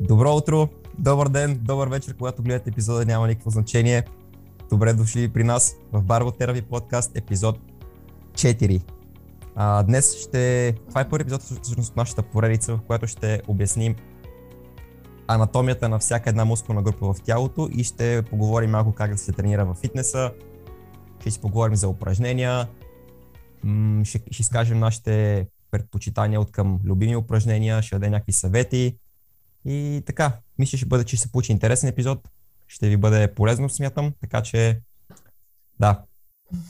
Добро утро, добър ден, добър вечер, когато гледате епизода, няма никакво значение. Добре дошли при нас в Барбо Терави подкаст, епизод 4. А, днес ще... Това е първи епизод всъщност от нашата поредица, в която ще обясним анатомията на всяка една мускулна група в тялото и ще поговорим малко как да се тренира в фитнеса, ще си поговорим за упражнения, ще, ще изкажем нашите предпочитания от към любими упражнения, ще дадем някакви съвети и така. Мисля, ще бъде, че ще се получи интересен епизод, ще ви бъде полезно, смятам, така че да.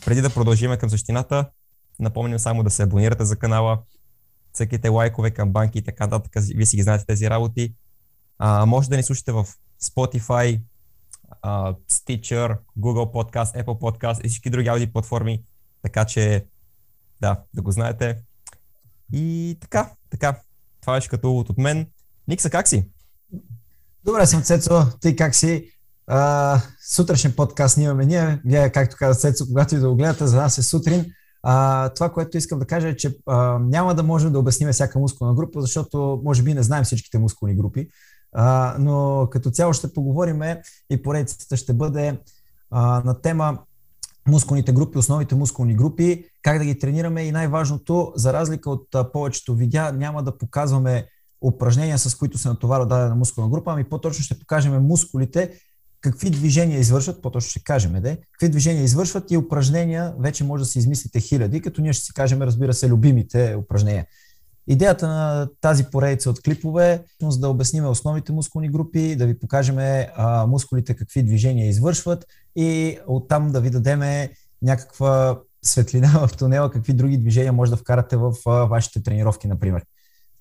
Преди да продължим към същината, напомням само да се абонирате за канала, цъкайте лайкове, камбанки и така нататък, вие си ги знаете тези работи. А, може да ни слушате в Spotify, uh, Stitcher, Google Podcast, Apple Podcast и всички други ауди платформи, така че да, да го знаете. И така, така. Това беше като от мен. Никса, как си? Добре съм, Цецо. Ти как си? А, сутрешен подкаст снимаме ние. Вие, както каза Цецо, когато и да го гледате, за нас е сутрин. А, това, което искам да кажа е, че а, няма да можем да обясним всяка мускулна група, защото може би не знаем всичките мускулни групи. А, но като цяло ще поговорим и поредицата ще бъде а, на тема мускулните групи, основните мускулни групи, как да ги тренираме и най-важното, за разлика от а, повечето видеа, няма да показваме упражнения, с които се натоварва дадена мускулна група, ами по-точно ще покажем мускулите, какви движения извършват, по-точно ще кажем, де, какви движения извършват и упражнения вече може да си измислите хиляди, като ние ще си кажем, разбира се, любимите упражнения. Идеята на тази поредица от клипове е да обясним основните мускулни групи, да ви покажем а, мускулите какви движения извършват и оттам да ви дадем някаква светлина в тунела, какви други движения може да вкарате в а, вашите тренировки, например.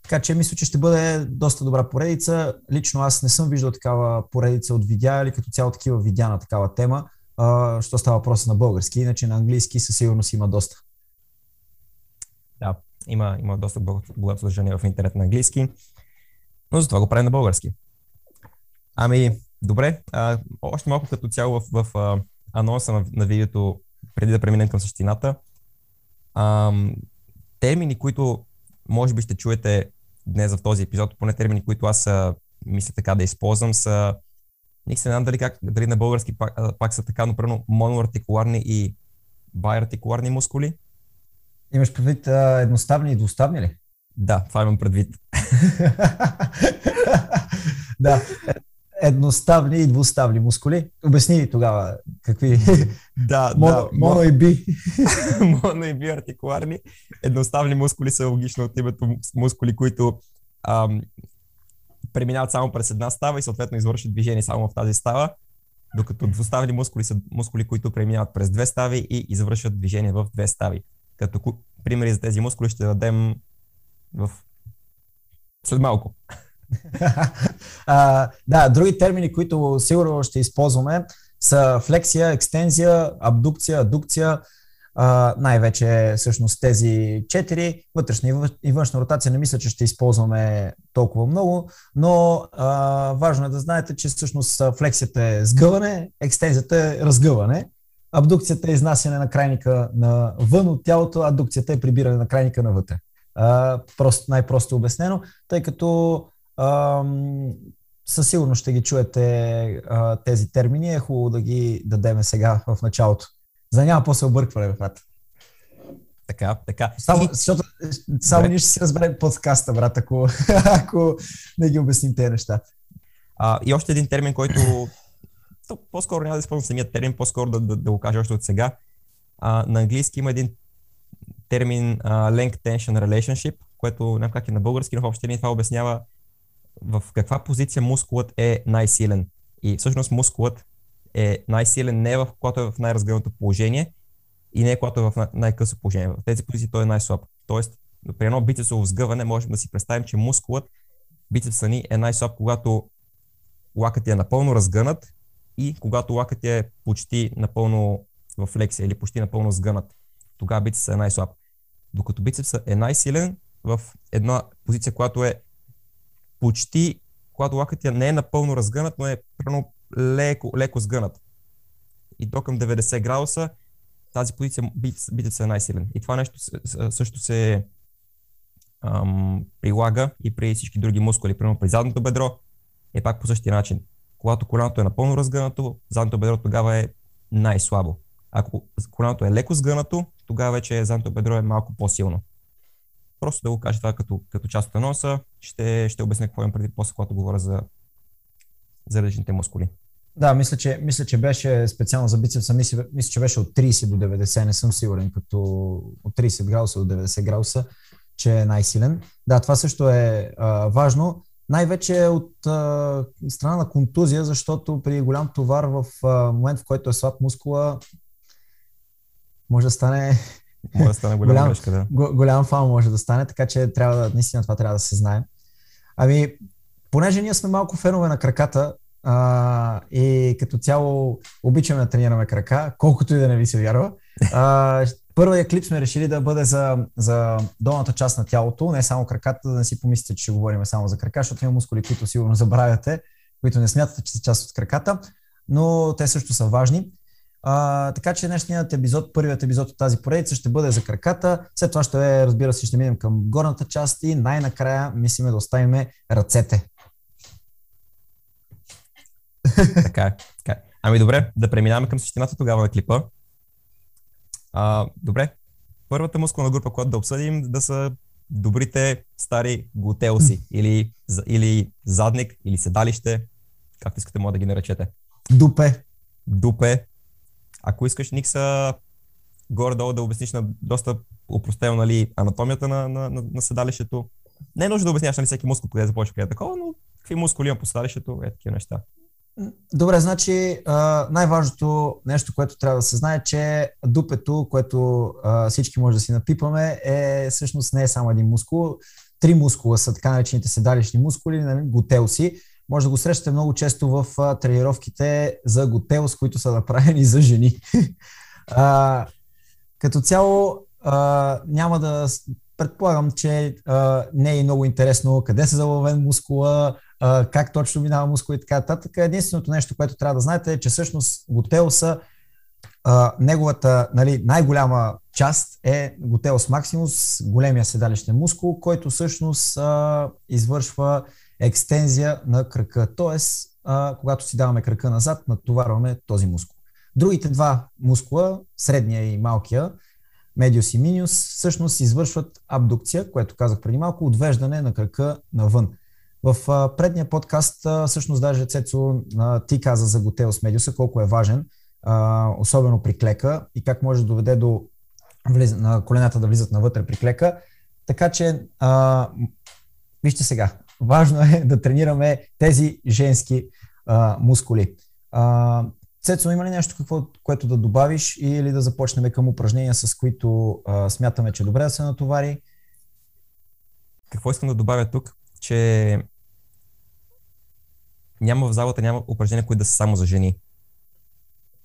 Така че мисля, че ще бъде доста добра поредица. Лично аз не съм виждал такава поредица от видеа или като цяло такива видеа на такава тема, а, що става въпрос на български, иначе на английски със сигурност има доста. Да, има, има доста богато съдържание в интернет на английски, но затова го правим на български. Ами, добре, а, още малко като цяло в, в а, анонса на, на видеото, преди да преминем към същината. А, термини, които може би ще чуете днес в този епизод, поне термини, които аз а, мисля така да използвам, са не знам дали, как, дали на български пак, пак са така, но примерно моноартикуларни и байартикуларни мускули. Имаш предвид а, едноставни и двуставни ли? Да, това имам предвид. да, едноставни и двуставни мускули. Обясни тогава какви. Да, моно, да. Моно и би. моно и би артикуларни. Едноставни мускули са логично от името мускули, които ам, преминават само през една става и съответно извършват движение само в тази става, докато двуставни мускули са мускули, които преминават през две стави и извършват движение в две стави. Като примери за тези мускули ще дадем в... след малко. а, да, други термини, които сигурно ще използваме са флексия, екстензия, абдукция, адукция, а, най-вече всъщност тези четири. Вътрешна и външна ротация не мисля, че ще използваме толкова много, но а, важно е да знаете, че всъщност флексията е сгъване, екстензията е разгъване, абдукцията е изнасяне на крайника на вън от тялото, адукцията е прибиране на крайника навътре. А, просто, най-просто обяснено, тъй като със сигурност ще ги чуете а, тези термини. Е хубаво да ги дадеме сега в началото. За няма после объркване, брат. Така, така. Само, и... защото, само ние ще си разберем подкаста, брат, ако, ако не ги обясним тези неща. А, и още един термин, който то, по-скоро няма да използвам самият термин, по-скоро да, да, да го кажа още от сега. А, на английски има един термин uh, Length Tension Relationship, което не как е на български, но в общи това обяснява в каква позиция мускулът е най-силен. И всъщност мускулът е най-силен не в когато е в най-разгърнато положение и не когато е в най-късо положение. В тези позиции той е най-слаб. Тоест, при едно бицепсово сгъване можем да си представим, че мускулът, бицепса ни е най-слаб, когато лакът е напълно разгънат и когато лакът е почти напълно в флексия или почти напълно сгънат. Тогава бицепсът е най-слаб. Докато бицепсът е най-силен в една позиция, която е почти, когато лакът не е напълно разгънат, но е прено леко, леко сгънат. И то към 90 градуса тази позиция бицепса е най-силен. И това нещо също се ам, прилага и при всички други мускули, примерно при задното бедро, е пак по същия начин. Когато коляното е напълно разгънато, задното бедро тогава е най-слабо. Ако коляното е леко сгънато, тогава вече задното бедро е малко по-силно. Просто да го кажа това като, като част от аноса, ще, ще обясня какво имам преди после, когато говоря за, за различните мускули. Да, мисля че, мисля, че беше специално за бицепса, мисля, мисля, че беше от 30 до 90, не съм сигурен, като от 30 градуса до 90 градуса, че е най-силен. Да, това също е а, важно. Най-вече от а, страна на контузия, защото при голям товар в а, момент, в който е слаб мускула, може да стане може да стане голям, голям грешка, да. Голям фал може да стане, така че трябва да, наистина това трябва да се знае. Ами, понеже ние сме малко фенове на краката а, и като цяло обичаме да тренираме крака, колкото и да не ви се вярва, а, първият клип сме решили да бъде за, за долната част на тялото, не само краката, да не си помислите, че ще говорим само за крака, защото има мускули, които сигурно забравяте, които не смятате, че са част от краката, но те също са важни. А, така че днешният епизод, първият епизод от тази поредица ще бъде за краката. След това ще, разбира се, ще минем към горната част и най-накрая мислиме да оставим ръцете. така е. Така е. Ами добре, да преминаваме към същината тогава на клипа. А, добре, първата мускулна група, която да обсъдим, да са добрите стари глутеуси или, или задник, или седалище, както искате може да ги наречете. Дупе. Дупе, ако искаш, Никса, горе-долу да обясниш на доста упростено нали, анатомията на, на, на, на седалището. Не е нужно да обясняваш нали, всеки мускул, къде започва, къде е такова, но какви мускули има по седалището, е такива неща. Добре, значи най-важното нещо, което трябва да се знае, че дупето, което всички може да си напипаме, е всъщност не е само един мускул. Три мускула са така наречените седалищни мускули, нали, готелси. Може да го срещате много често в тренировките за готелс, които са направени за жени. а, като цяло а, няма да предполагам, че а, не е много интересно къде се заловен мускула, а, как точно минава мускул и така нататък. Единственото нещо, което трябва да знаете е, че всъщност готелса а, неговата нали, най-голяма част е готелс максимус, големия седалищен мускул, който всъщност а, извършва екстензия на кръка. Тоест, а, когато си даваме кръка назад, натоварваме този мускул. Другите два мускула, средния и малкия, медиус и миниус, всъщност извършват абдукция, което казах преди малко, отвеждане на кръка навън. В предния подкаст, всъщност даже Цецо, а, ти каза за готеус медиуса, колко е важен, особено при клека и как може да доведе до влиз... на колената да влизат навътре при клека. Така че, а, вижте сега, важно е да тренираме тези женски а, мускули. А, Цецо, има ли нещо, какво, което да добавиш или да започнем към упражнения, с които а, смятаме, че добре да се натовари? Какво искам да добавя тук, че няма в залата, няма упражнения, които да са само за жени.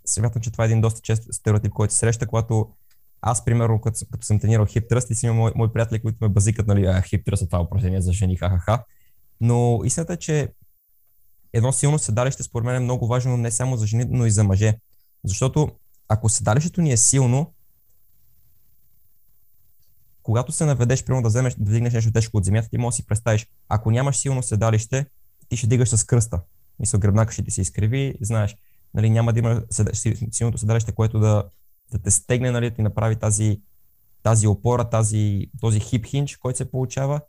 Смятам, че това е един доста чест стереотип, който се среща, когато аз, примерно, като, като съм тренирал хип тръст и си имам мои, мои приятели, които ме базикат, нали, хип тръст е това упражнение за жени, ха-ха-ха. Но истината е, че едно силно седалище според мен е много важно не само за жени, но и за мъже. Защото ако седалището ни е силно, когато се наведеш, примерно да вземеш, да дигнеш нещо тежко от земята, ти можеш да си представиш, ако нямаш силно седалище, ти ще дигаш с кръста. Мисля, гръбнака ще ти се изкриви, знаеш, нали, няма да има силното седалище, което да, да те стегне, нали, да ти направи тази, тази опора, тази, този хип хинч, който се получава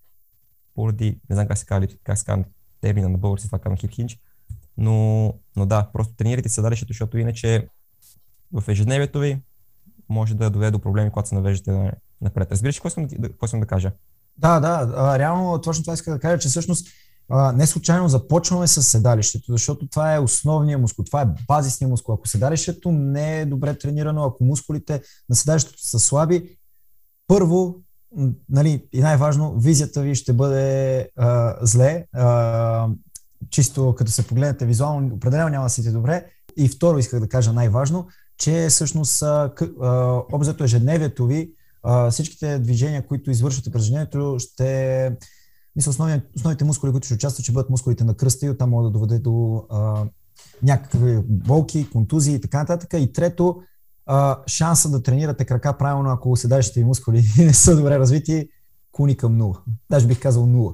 поради, не знам как се казва, как се казва термина на български, това казвам хип хинч, но, но да, просто тренирайте седалището, защото иначе в ежедневието ви може да доведе до проблеми, когато се навеждате напред. Разбираш какво искам, да, какво искам да кажа? Да, да, а, реално точно това иска да кажа, че всъщност а, не случайно започваме с седалището, защото това е основният мускул, това е базисният мускул. Ако седалището не е добре тренирано, ако мускулите на седалището са слаби, първо нали, и най-важно, визията ви ще бъде а, зле, а, чисто като се погледнете визуално, определено няма да сите добре. И второ исках да кажа най-важно, че всъщност обзето ежедневието ви, а, всичките движения, които извършвате през ежедневието, ще мисля, основни, основните мускули, които ще участват, ще бъдат мускулите на кръста и оттам могат да доведе до а, някакви болки, контузии и така нататък. И трето, а, шанса да тренирате крака правилно, ако седалищите и мускули не са добре развити, куни към нула. Даже бих казал нула.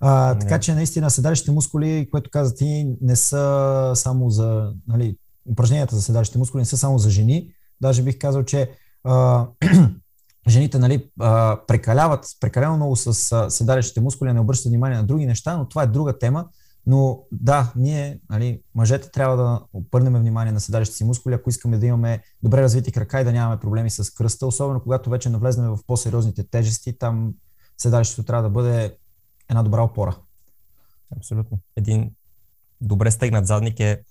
А, така че наистина седалищите мускули, което каза ти, не са само за, нали, упражненията за седалищите мускули не са само за жени. Даже бих казал, че а, жените нали, а, прекаляват прекалено много с а, седалищите мускули, не обръщат внимание на други неща, но това е друга тема. Но да, ние, нали, мъжете трябва да обърнем внимание на седалищите си мускули, ако искаме да имаме добре развити крака и да нямаме проблеми с кръста, особено когато вече навлезнем в по-сериозните тежести, там седалището трябва да бъде една добра опора. Абсолютно. Един добре стегнат задник е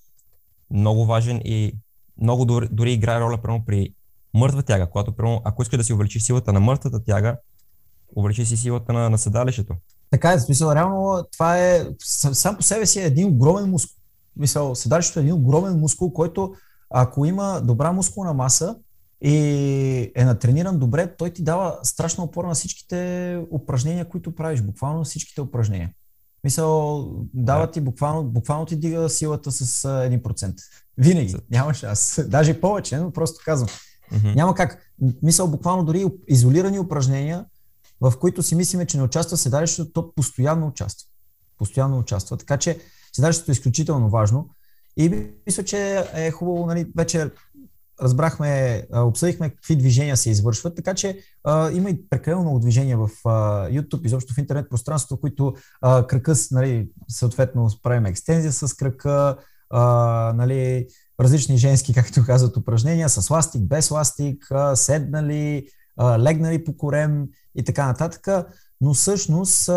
много важен и много дори, дори играе роля прямо при мъртва тяга, когато прямо, ако искаш да си увеличиш силата на мъртвата тяга, увеличи си силата на, на седалището. Така е, смисъл, реално това е сам по себе си е един огромен мускул. Мисъл, седалището е един огромен мускул, който ако има добра мускулна маса и е натрениран добре, той ти дава страшна опора на всичките упражнения, които правиш, буквално всичките упражнения. Мисъл, дава ти буквално, буквално ти дига силата с 1%. Винаги. Нямаш аз. Даже повече, но просто казвам. Mm-hmm. Няма как. Мисъл, буквално дори изолирани упражнения, в които си мислиме, че не участва седалището, то постоянно участва. Постоянно участва. Така че седалището е изключително важно. И мисля, че е хубаво, нали, вече разбрахме, обсъдихме какви движения се извършват, така че а, има и прекалено много движения в а, YouTube, изобщо в интернет пространството, които а, кръка, нали, съответно правим екстензия с кръка, а, нали, различни женски, както казват, упражнения с ластик, без ластик, а, седнали, а, легнали по корем и така нататък. Но всъщност,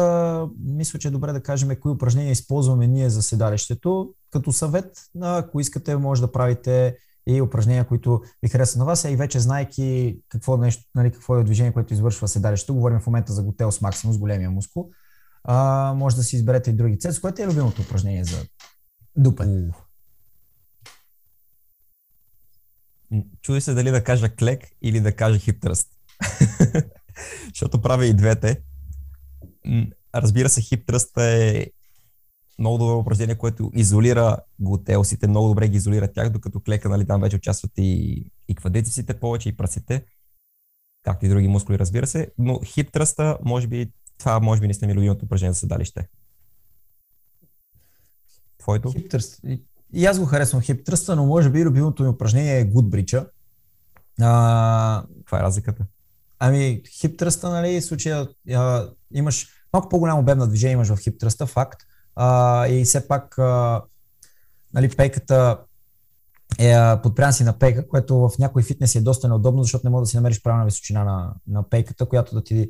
мисля, че е добре да кажем кои упражнения използваме ние за седалището. Като съвет, ако искате, може да правите и упражнения, които ви харесват на вас, а и вече знайки какво, нещо, нали, какво е движение, което извършва седалището, говорим в момента за Готелс Максимус, големия мускул, а, може да си изберете и други цели. Което е любимото упражнение за дупен? Чуди се дали да кажа клек или да кажа хип тръст. Защото правя и двете. Разбира се, хип тръст е много добро упражнение, което изолира глутеосите, много добре ги изолира тях, докато клека, нали, там вече участват и, и квадрицепсите повече, и прасите, както и други мускули, разбира се, но хип тръста, може би, това може би не сте ми любимото упражнение за седалище. Твоето? Хип тръст. И аз го харесвам хип тръста, но може би любимото ми упражнение е гудбрича. А... Каква е разликата? Ами, хип тръста, нали, в случая а, имаш малко по-голямо обем на движение имаш в хип тръста, факт, а, и все пак а, нали, пейката е подпрян си на пейка, което в някои фитнес е доста неудобно, защото не може да си намериш правилна височина на, на пейката, която да ти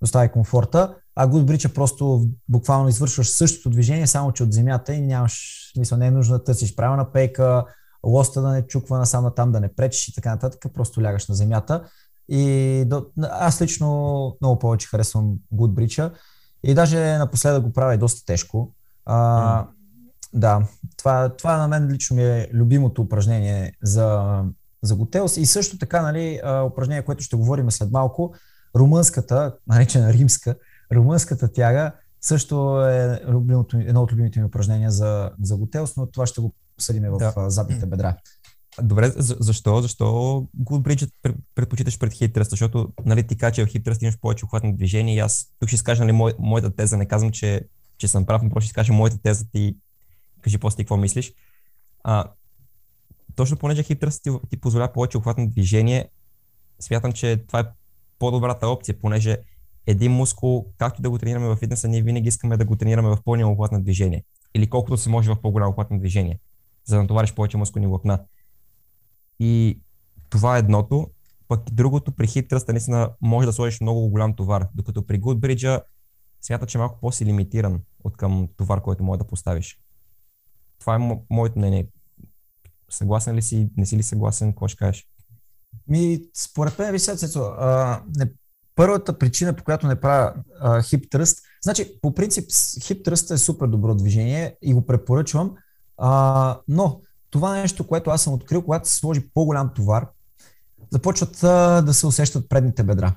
достави комфорта. А Good е просто буквално извършваш същото движение, само че от земята и нямаш, смисъл, не е нужно да търсиш правилна пейка, лоста да не чуква насам на там, да не пречиш и така нататък, просто лягаш на земята. И до, аз лично много повече харесвам Good и даже напоследък го правя и доста тежко. А, mm. Да, това, това на мен лично ми е любимото упражнение за, за Готелс. И също така, нали, упражнение, което ще говорим след малко, румънската, наречена римска, румънската тяга също е любимото, едно от любимите ми упражнения за, за Готелс, но това ще го обсъдим в да. задните бедра. Добре, защо? Защо Goodbridge предпочиташ пред хитръст? Защото нали, ти кажа, че в хитръст имаш повече охватно движение и аз тук ще изкажа нали, мой, моята теза. Не казвам, че че съм прав, но просто ще кажа моята теза ти, кажи после какво мислиш. А, точно понеже хитръст ти, ти позволява повече охватно движение, смятам, че това е по-добрата опция, понеже един мускул, както да го тренираме в фитнеса, ние винаги искаме да го тренираме в пълния охват на движение. Или колкото се може в по-голямо охват на движение, за да натовариш повече мускулни влакна. И това е едното. Пък другото, при хитръста наистина може да сложиш много голям товар, докато при Goodbridge смята, че е малко по-си лимитиран от към товар, който може да поставиш. Това е мо- моето мнение. Съгласен ли си, не си ли съгласен, какво ще кажеш? Ми, според мен, виж а, не, първата причина, по която не правя а, хип тръст, значи, по принцип, хип тръст е супер добро движение и го препоръчвам, а, но това е нещо, което аз съм открил, когато се сложи по-голям товар, започват а, да се усещат предните бедра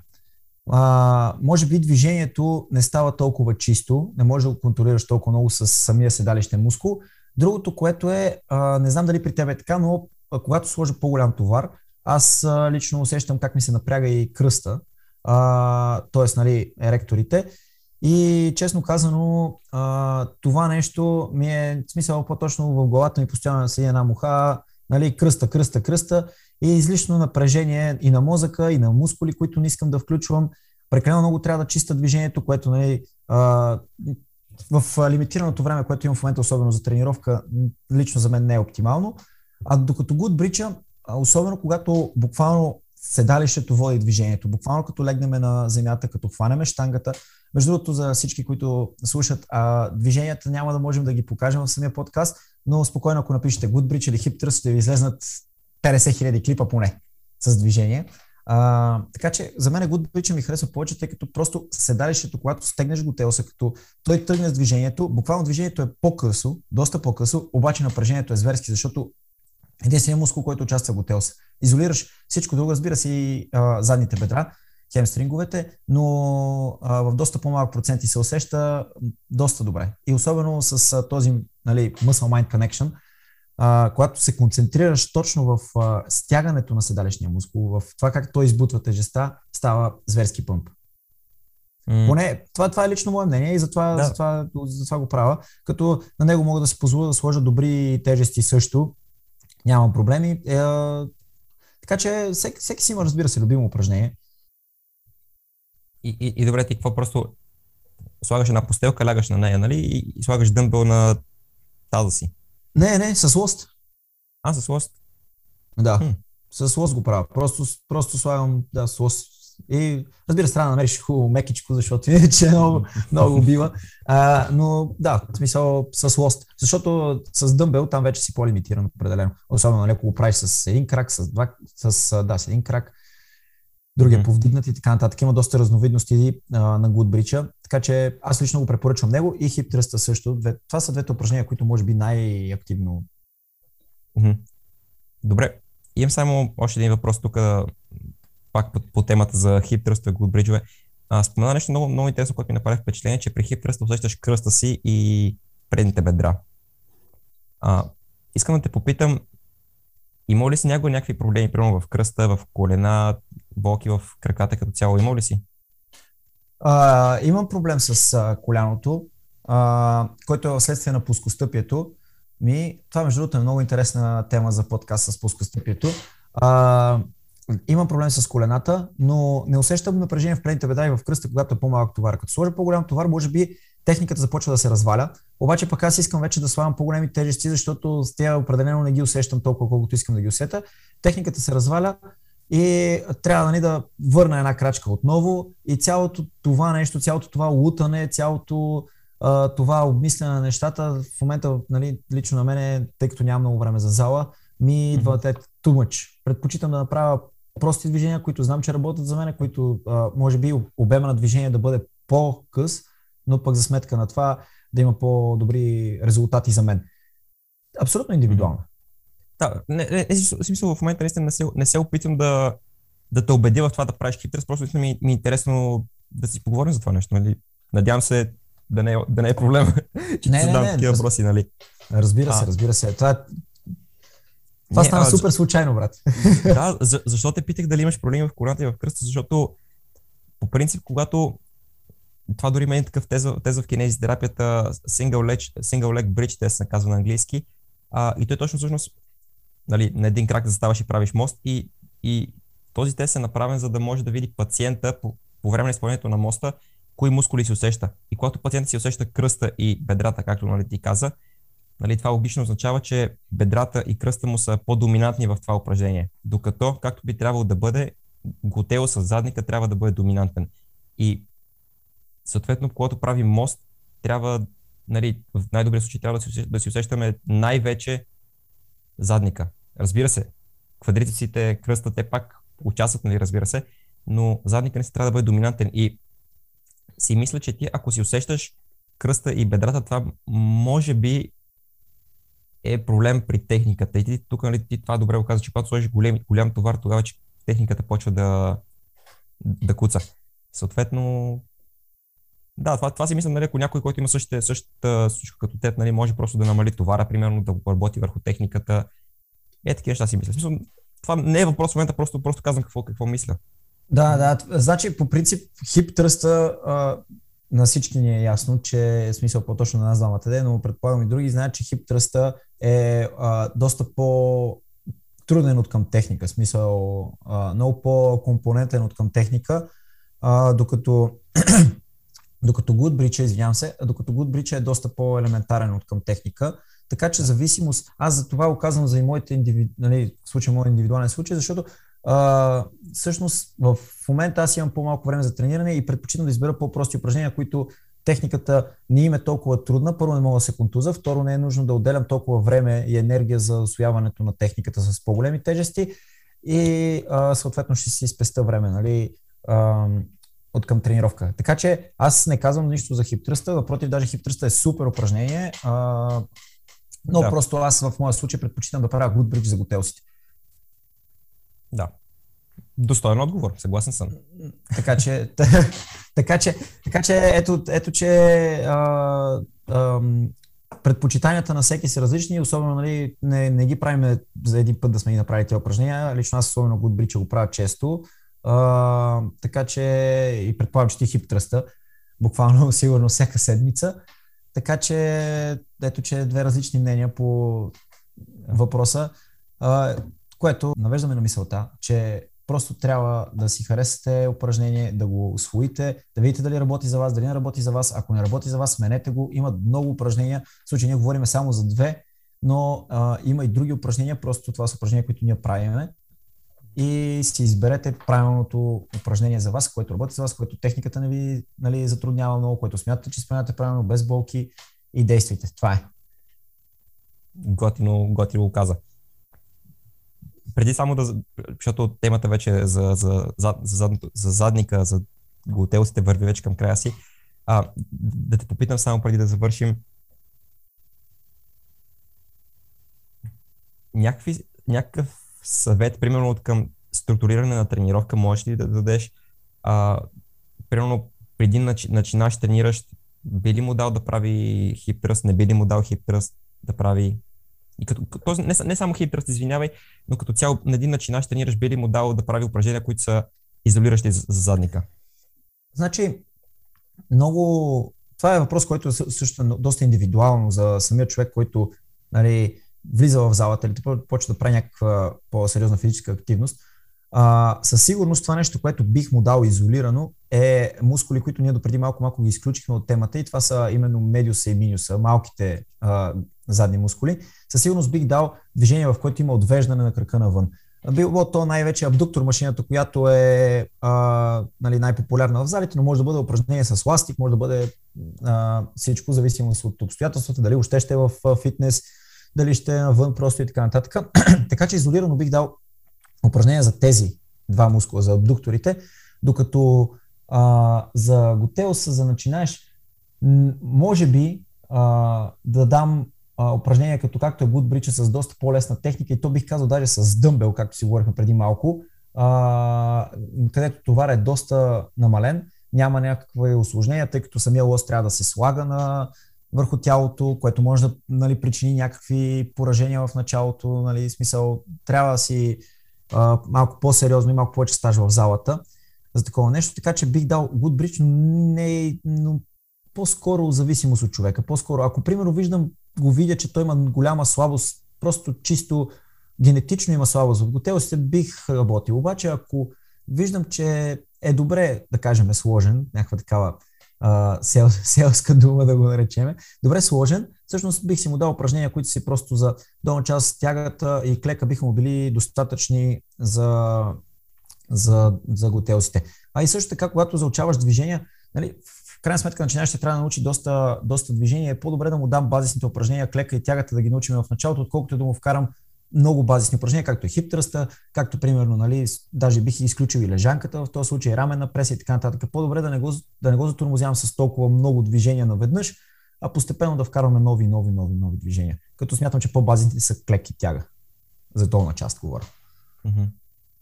а, може би движението не става толкова чисто, не може да го контролираш толкова много с самия седалищен мускул. Другото, което е, а, не знам дали при теб е така, но а, когато сложа по-голям товар, аз а, лично усещам как ми се напряга и кръста, т.е. нали, еректорите. И честно казано, а, това нещо ми е, в смисъл по-точно в главата ми постоянно седи една муха, нали, кръста, кръста, кръста и излишно напрежение и на мозъка, и на мускули, които не искам да включвам. Прекалено много трябва да чиста движението, което нали, а, в лимитираното време, което имам в момента, особено за тренировка, лично за мен не е оптимално. А докато го отбрича, особено когато буквално седалището води движението, буквално като легнем на земята, като хванеме штангата. Между другото, за всички, които слушат, а, движенията няма да можем да ги покажем в самия подкаст, но спокойно, ако напишете Goodbridge или Hip Thrust, ще ви излезнат 50 000 клипа поне с движение. А, така че за мен Goodbridge ми харесва повече, тъй като просто седалището, когато стегнеш го телса, като той тръгне с движението, буквално движението е по-късо, доста по-късо, обаче напрежението е зверски, защото единственият мускул, който участва в готелса. Изолираш всичко друго, разбира се, и а, задните бедра, хемстринговете, но а, в доста по-малък проценти се усеща доста добре. И особено с а, този нали, muscle-mind connection, а, когато се концентрираш точно в а, стягането на седалищния мускул, в това как той избутва тежеста, става зверски пъмп. Mm. Поне, това, това е лично мое мнение и затова, да. затова, затова го правя. Като на него мога да си позволя да сложа добри тежести също. Нямам проблеми. Е, така че всеки, всеки си има, разбира се, любимо упражнение. И, и, и добре, ти какво просто слагаш една постелка, лягаш на нея, нали? И, и слагаш дъмбел на таза си. Не, не, с лост. А, с лост? Да, хм. с лост го правя. Просто, просто слагам, да, с лост. И разбира се, трябва да намериш хубаво мекичко, защото иначе много, много бива. А, но да, в смисъл с лост. Защото с дъмбел там вече си по-лимитиран определено. Особено нали, ако го правиш с един крак, с два, с, да, с един крак, другия mm-hmm. повдигнат и така нататък. Има доста разновидности а, на Goodbridge, така че аз лично го препоръчвам него и хип тръста също. Това са двете упражнения, които може би най-активно. Добре, имам само още един въпрос тук, пак по, по темата за хип тръста и Goodbridge. спомена нещо много, много интересно, което ми направи впечатление, че при хип тръста усещаш кръста си и предните бедра. А, искам да те попитам, има ли си някой някакви проблеми, примерно в кръста, в колена, болки в краката като цяло? Има ли си? А, имам проблем с а, коляното, а, който е вследствие на пускостъпието. Ми, това между другото е много интересна тема за подкаст с пускостъпието. А, имам проблем с колената, но не усещам напрежение в предните бедра и в кръста, когато е по-малък товар. Като сложа по-голям товар, може би техниката започва да се разваля. Обаче пък аз искам вече да слагам по-големи тежести, защото с тях определено не ги усещам толкова, колкото искам да ги усета. Техниката се разваля и трябва нали, да върна една крачка отново и цялото това нещо, цялото това лутане, цялото а, това обмислене на нещата, в момента нали, лично на мен, тъй като нямам много време за зала, ми идва mm-hmm. too much. Предпочитам да направя прости движения, които знам, че работят за мен, които а, може би обема на движение да бъде по-къс, но пък за сметка на това да има по-добри резултати за мен. Абсолютно индивидуално. Да, не, не, не, смисъл в момента наистина не се, не се опитвам да, да те убедя в това да правиш хитрес, просто ми, ми е интересно да си поговорим за това нещо, нали? Надявам се да не, е, да не е проблем, че не, ти задам такива въпроси, нали? Разбира се, разбира се. Това, това не, стана а, супер случайно, брат. Да, за, защо те питах дали имаш проблеми в колената и в кръста, защото по принцип, когато това дори има един такъв теза, теза в кинезитерапията, single leg, single leg bridge, се казва на английски. А, и той точно всъщност нали, на един крак да заставаш и правиш мост и, и този тест е направен, за да може да види пациента по, по време на изпълнението на моста, кои мускули си усеща. И когато пациентът си усеща кръста и бедрата, както нали, ти каза, нали, това логично означава, че бедрата и кръста му са по-доминантни в това упражнение. Докато, както би трябвало да бъде, готело с задника трябва да бъде доминантен. И съответно, когато прави мост, трябва, нали, в най-добрия случай трябва да си, си усещаме най-вече задника. Разбира се, квадрицепсите, кръста, те пак участват, нали, разбира се, но задника не се трябва да бъде доминантен. И си мисля, че ти, ако си усещаш кръста и бедрата, това може би е проблем при техниката. И ти тук, нали, ти това добре го каза, че когато сложиш голем, голям товар, тогава че техниката почва да, да куца. Съответно, да, това, това си мисля, нали, ако някой, който има същата, същата случка като теб, нали, може просто да намали товара, примерно да работи върху техниката. Е, такива неща си мисля. Смисъл, това не е въпрос в момента, просто, просто казвам какво, какво мисля. Да, да. Значи, по принцип, хип тръста, на всички ни е ясно, че е смисъл по-точно на нас двамата де, но предполагам и други знаят, че хип тръста е а, доста по труден от към техника, смисъл а, много по-компонентен от към техника, а, докато докато Goodbridge, извинявам се, докато Goodbridge е доста по-елементарен от към техника. Така че зависимост, аз за това го казвам за и моите индивиду... нали, случай, моят индивидуален случай, защото а, всъщност в момента аз имам по-малко време за трениране и предпочитам да избера по-прости упражнения, които техниката не им е толкова трудна. Първо не мога да се контуза, второ не е нужно да отделям толкова време и енергия за освояването на техниката с по-големи тежести и а, съответно ще си спеста време. Нали? А, от към тренировка. Така че аз не казвам нищо за хиптръста, напротив, даже хиптръста е супер упражнение, а, но да. просто аз в моя случай предпочитам да правя bridge за готелците. Да. Достоен отговор, съгласен съм. Така че, така че, така че ето, ето че а, а, предпочитанията на всеки са различни, особено нали, не, не ги правим за един път да сме ги направили тези упражнения. Лично аз особено good bridge го правя често. А, така че и предполагам, че ти хип тръста, буквално сигурно всяка седмица. Така че ето, че две различни мнения по въпроса, което навеждаме на мисълта, че просто трябва да си харесате упражнение, да го освоите, да видите дали работи за вас, дали не работи за вас. Ако не работи за вас, сменете го. Има много упражнения. В случай ние говорим само за две, но а, има и други упражнения. Просто това са упражнения, които ние правиме и си изберете правилното упражнение за вас, което работи за вас, което техниката не ви нали, затруднява много, което смятате, че изпълнявате правилно, без болки и действайте. Това е. Готино, готино го каза. Преди само да, защото темата вече е за, за, за, за, за задника, за готелците върви вече към края си, а, да те попитам само преди да завършим. Някакви, някакъв съвет, примерно от към структуриране на тренировка, можеш ли да дадеш, а, примерно преди начи, начинаш трениращ, би ли му дал да прави хиптръст, не би ли му дал хиптръст да прави и като, не, не само хиптръст, извинявай, но като цяло на един начинаш тренираш, би ли му дал да прави упражнения, които са изолиращи за задника? Значи, много... Това е въпрос, който е също доста индивидуално за самия човек, който нали, влиза в залата или почва да прави някаква по-сериозна физическа активност, а, със сигурност това нещо, което бих му дал изолирано е мускули, които ние допреди малко малко ги изключихме от темата и това са именно медиуса и минюса, малките а, задни мускули. Със сигурност бих дал движение, в което има отвеждане на крака навън. Било то най-вече абдуктор машината, която е а, нали, най-популярна в залите, но може да бъде упражнение с ластик, може да бъде а, всичко, зависимо от обстоятелствата, дали още ще е в фитнес, дали ще е навън просто и така нататък. така че изолирано бих дал упражнения за тези два мускула, за абдукторите, докато а, за готелса, за начинаеш, може би а, да дам а, упражнения като както е Good с доста по-лесна техника и то бих казал даже с дъмбел, както си говорихме преди малко, а, където товар е доста намален, няма някакви осложнения, тъй като самия лост трябва да се слага на, върху тялото, което може да нали, причини някакви поражения в началото. Нали, смисъл, трябва да си а, малко по-сериозно и малко повече стаж в залата за такова нещо. Така че бих дал Goodbridge, но не но по-скоро зависимост от човека. По-скоро, ако примерно виждам, го видя, че той има голяма слабост, просто чисто генетично има слабост в готелците, бих работил. Обаче, ако виждам, че е добре, да кажем, е сложен, някаква такава а, сел, селска дума да го наречеме. Добре сложен. Всъщност бих си му дал упражнения, които си просто за долна част тягата и клека биха му били достатъчни за, за, за готелците. А и също така, когато заучаваш движения, нали, в крайна сметка начинаеш ще трябва да научи доста, доста движения. Е по-добре да му дам базисните упражнения, клека и тягата да ги научим в началото, отколкото да му вкарам много базисни упражнения, както е хип тръста, както примерно, нали, даже бих изключил и лежанката в този случай, раменна преса и така нататък. По-добре да не го, да не го затормозявам с толкова много движения наведнъж, а постепенно да вкарваме нови, нови, нови, нови движения. Като смятам, че по-базисните са клек и тяга. За долна част говоря.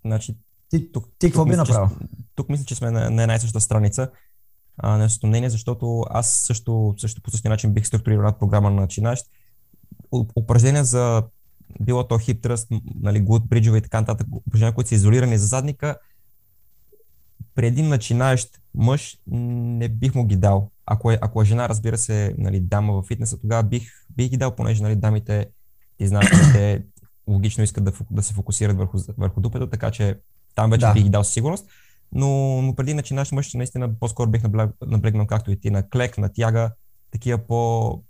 Значи, ти, тук, ти какво би направил? Че, тук мисля, че сме на, на една и съща страница а, на същото мнение, защото аз също, също по същия начин бих структурирал програма на начинащ. Упражнения за било то хип тръст, нали, глуд бриджове и така нататък, упражнения, които са изолирани за задника, при един начинаещ мъж не бих му ги дал. ако е, ако е жена, разбира се, нали, дама в фитнеса, тогава бих, бих ги дал, понеже нали, дамите, ти знаеш, те логично искат да, да се фокусират върху, върху дупето, така че там вече да. бих ги дал сигурност. Но, но преди начинаш мъж, наистина по-скоро бих наблегнал, както и ти, на клек, на тяга, такива по...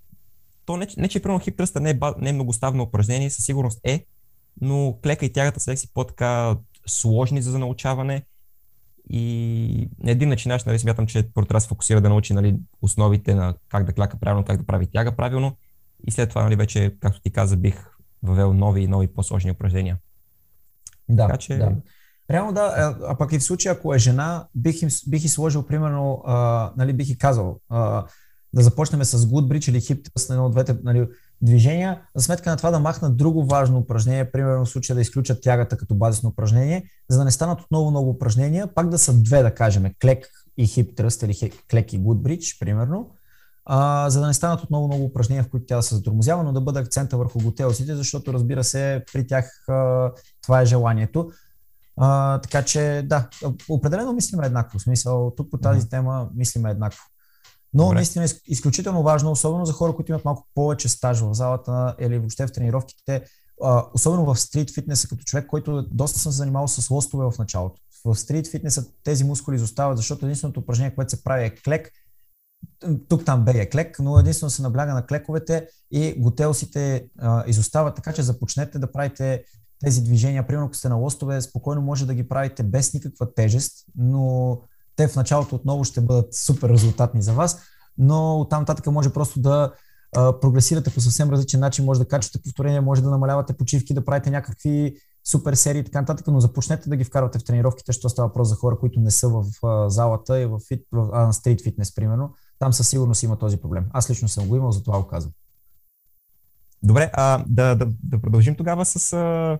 То не, не че примерно хип тръста не е, не е многоставно упражнение, със сигурност е, но клека и тягата са си по-така сложни за научаване и един начинаш, нали, смятам, че първо трябва да се фокусира да научи нали, основите на как да кляка правилно, как да прави тяга правилно и след това, нали, вече, както ти каза, бих въвел нови и нови по-сложни упражнения. Да, така, че... да. Реално да, а пък и в случая, ако е жена, бих, им, бих и сложил, примерно, а, нали, бих и казал, а, да започнем с Goodbridge или Hip Thrust на едно от двете нали, движения, за сметка на това да махнат друго важно упражнение, примерно в случая да изключат тягата като базисно упражнение, за да не станат отново много упражнения, пак да са две, да кажем, клек и хип тръст или клек и Goodbridge, примерно, а, за да не станат отново много упражнения, в които тя да се затормозява, но да бъде акцента върху готелците, защото разбира се, при тях а, това е желанието. А, така че да, определено мислим еднакво. В смисъл, тук по тази тема мислим еднакво. Но Добре. наистина е изключително важно, особено за хора, които имат малко повече стаж в залата или въобще в тренировките, а, особено в стрит фитнеса, като човек, който доста съм се занимавал с лостове в началото. В стрит фитнеса тези мускули изостават, защото единственото упражнение, което се прави е клек, тук там бе е клек, но единствено се набляга на клековете и готелсите а, изостават, така че започнете да правите тези движения. Примерно, ако сте на лостове, спокойно може да ги правите без никаква тежест, но те в началото отново ще бъдат супер резултатни за вас, но оттам нататък може просто да а, прогресирате по съвсем различен начин, може да качвате повторения, може да намалявате почивки, да правите някакви супер серии и така нататък, но започнете да ги вкарвате в тренировките, защото става въпрос за хора, които не са в а, залата и в, фит, в а, стрит фитнес, примерно. Там със сигурност има този проблем. Аз лично съм го имал, затова го казвам. Добре, а, да, да, да продължим тогава с а,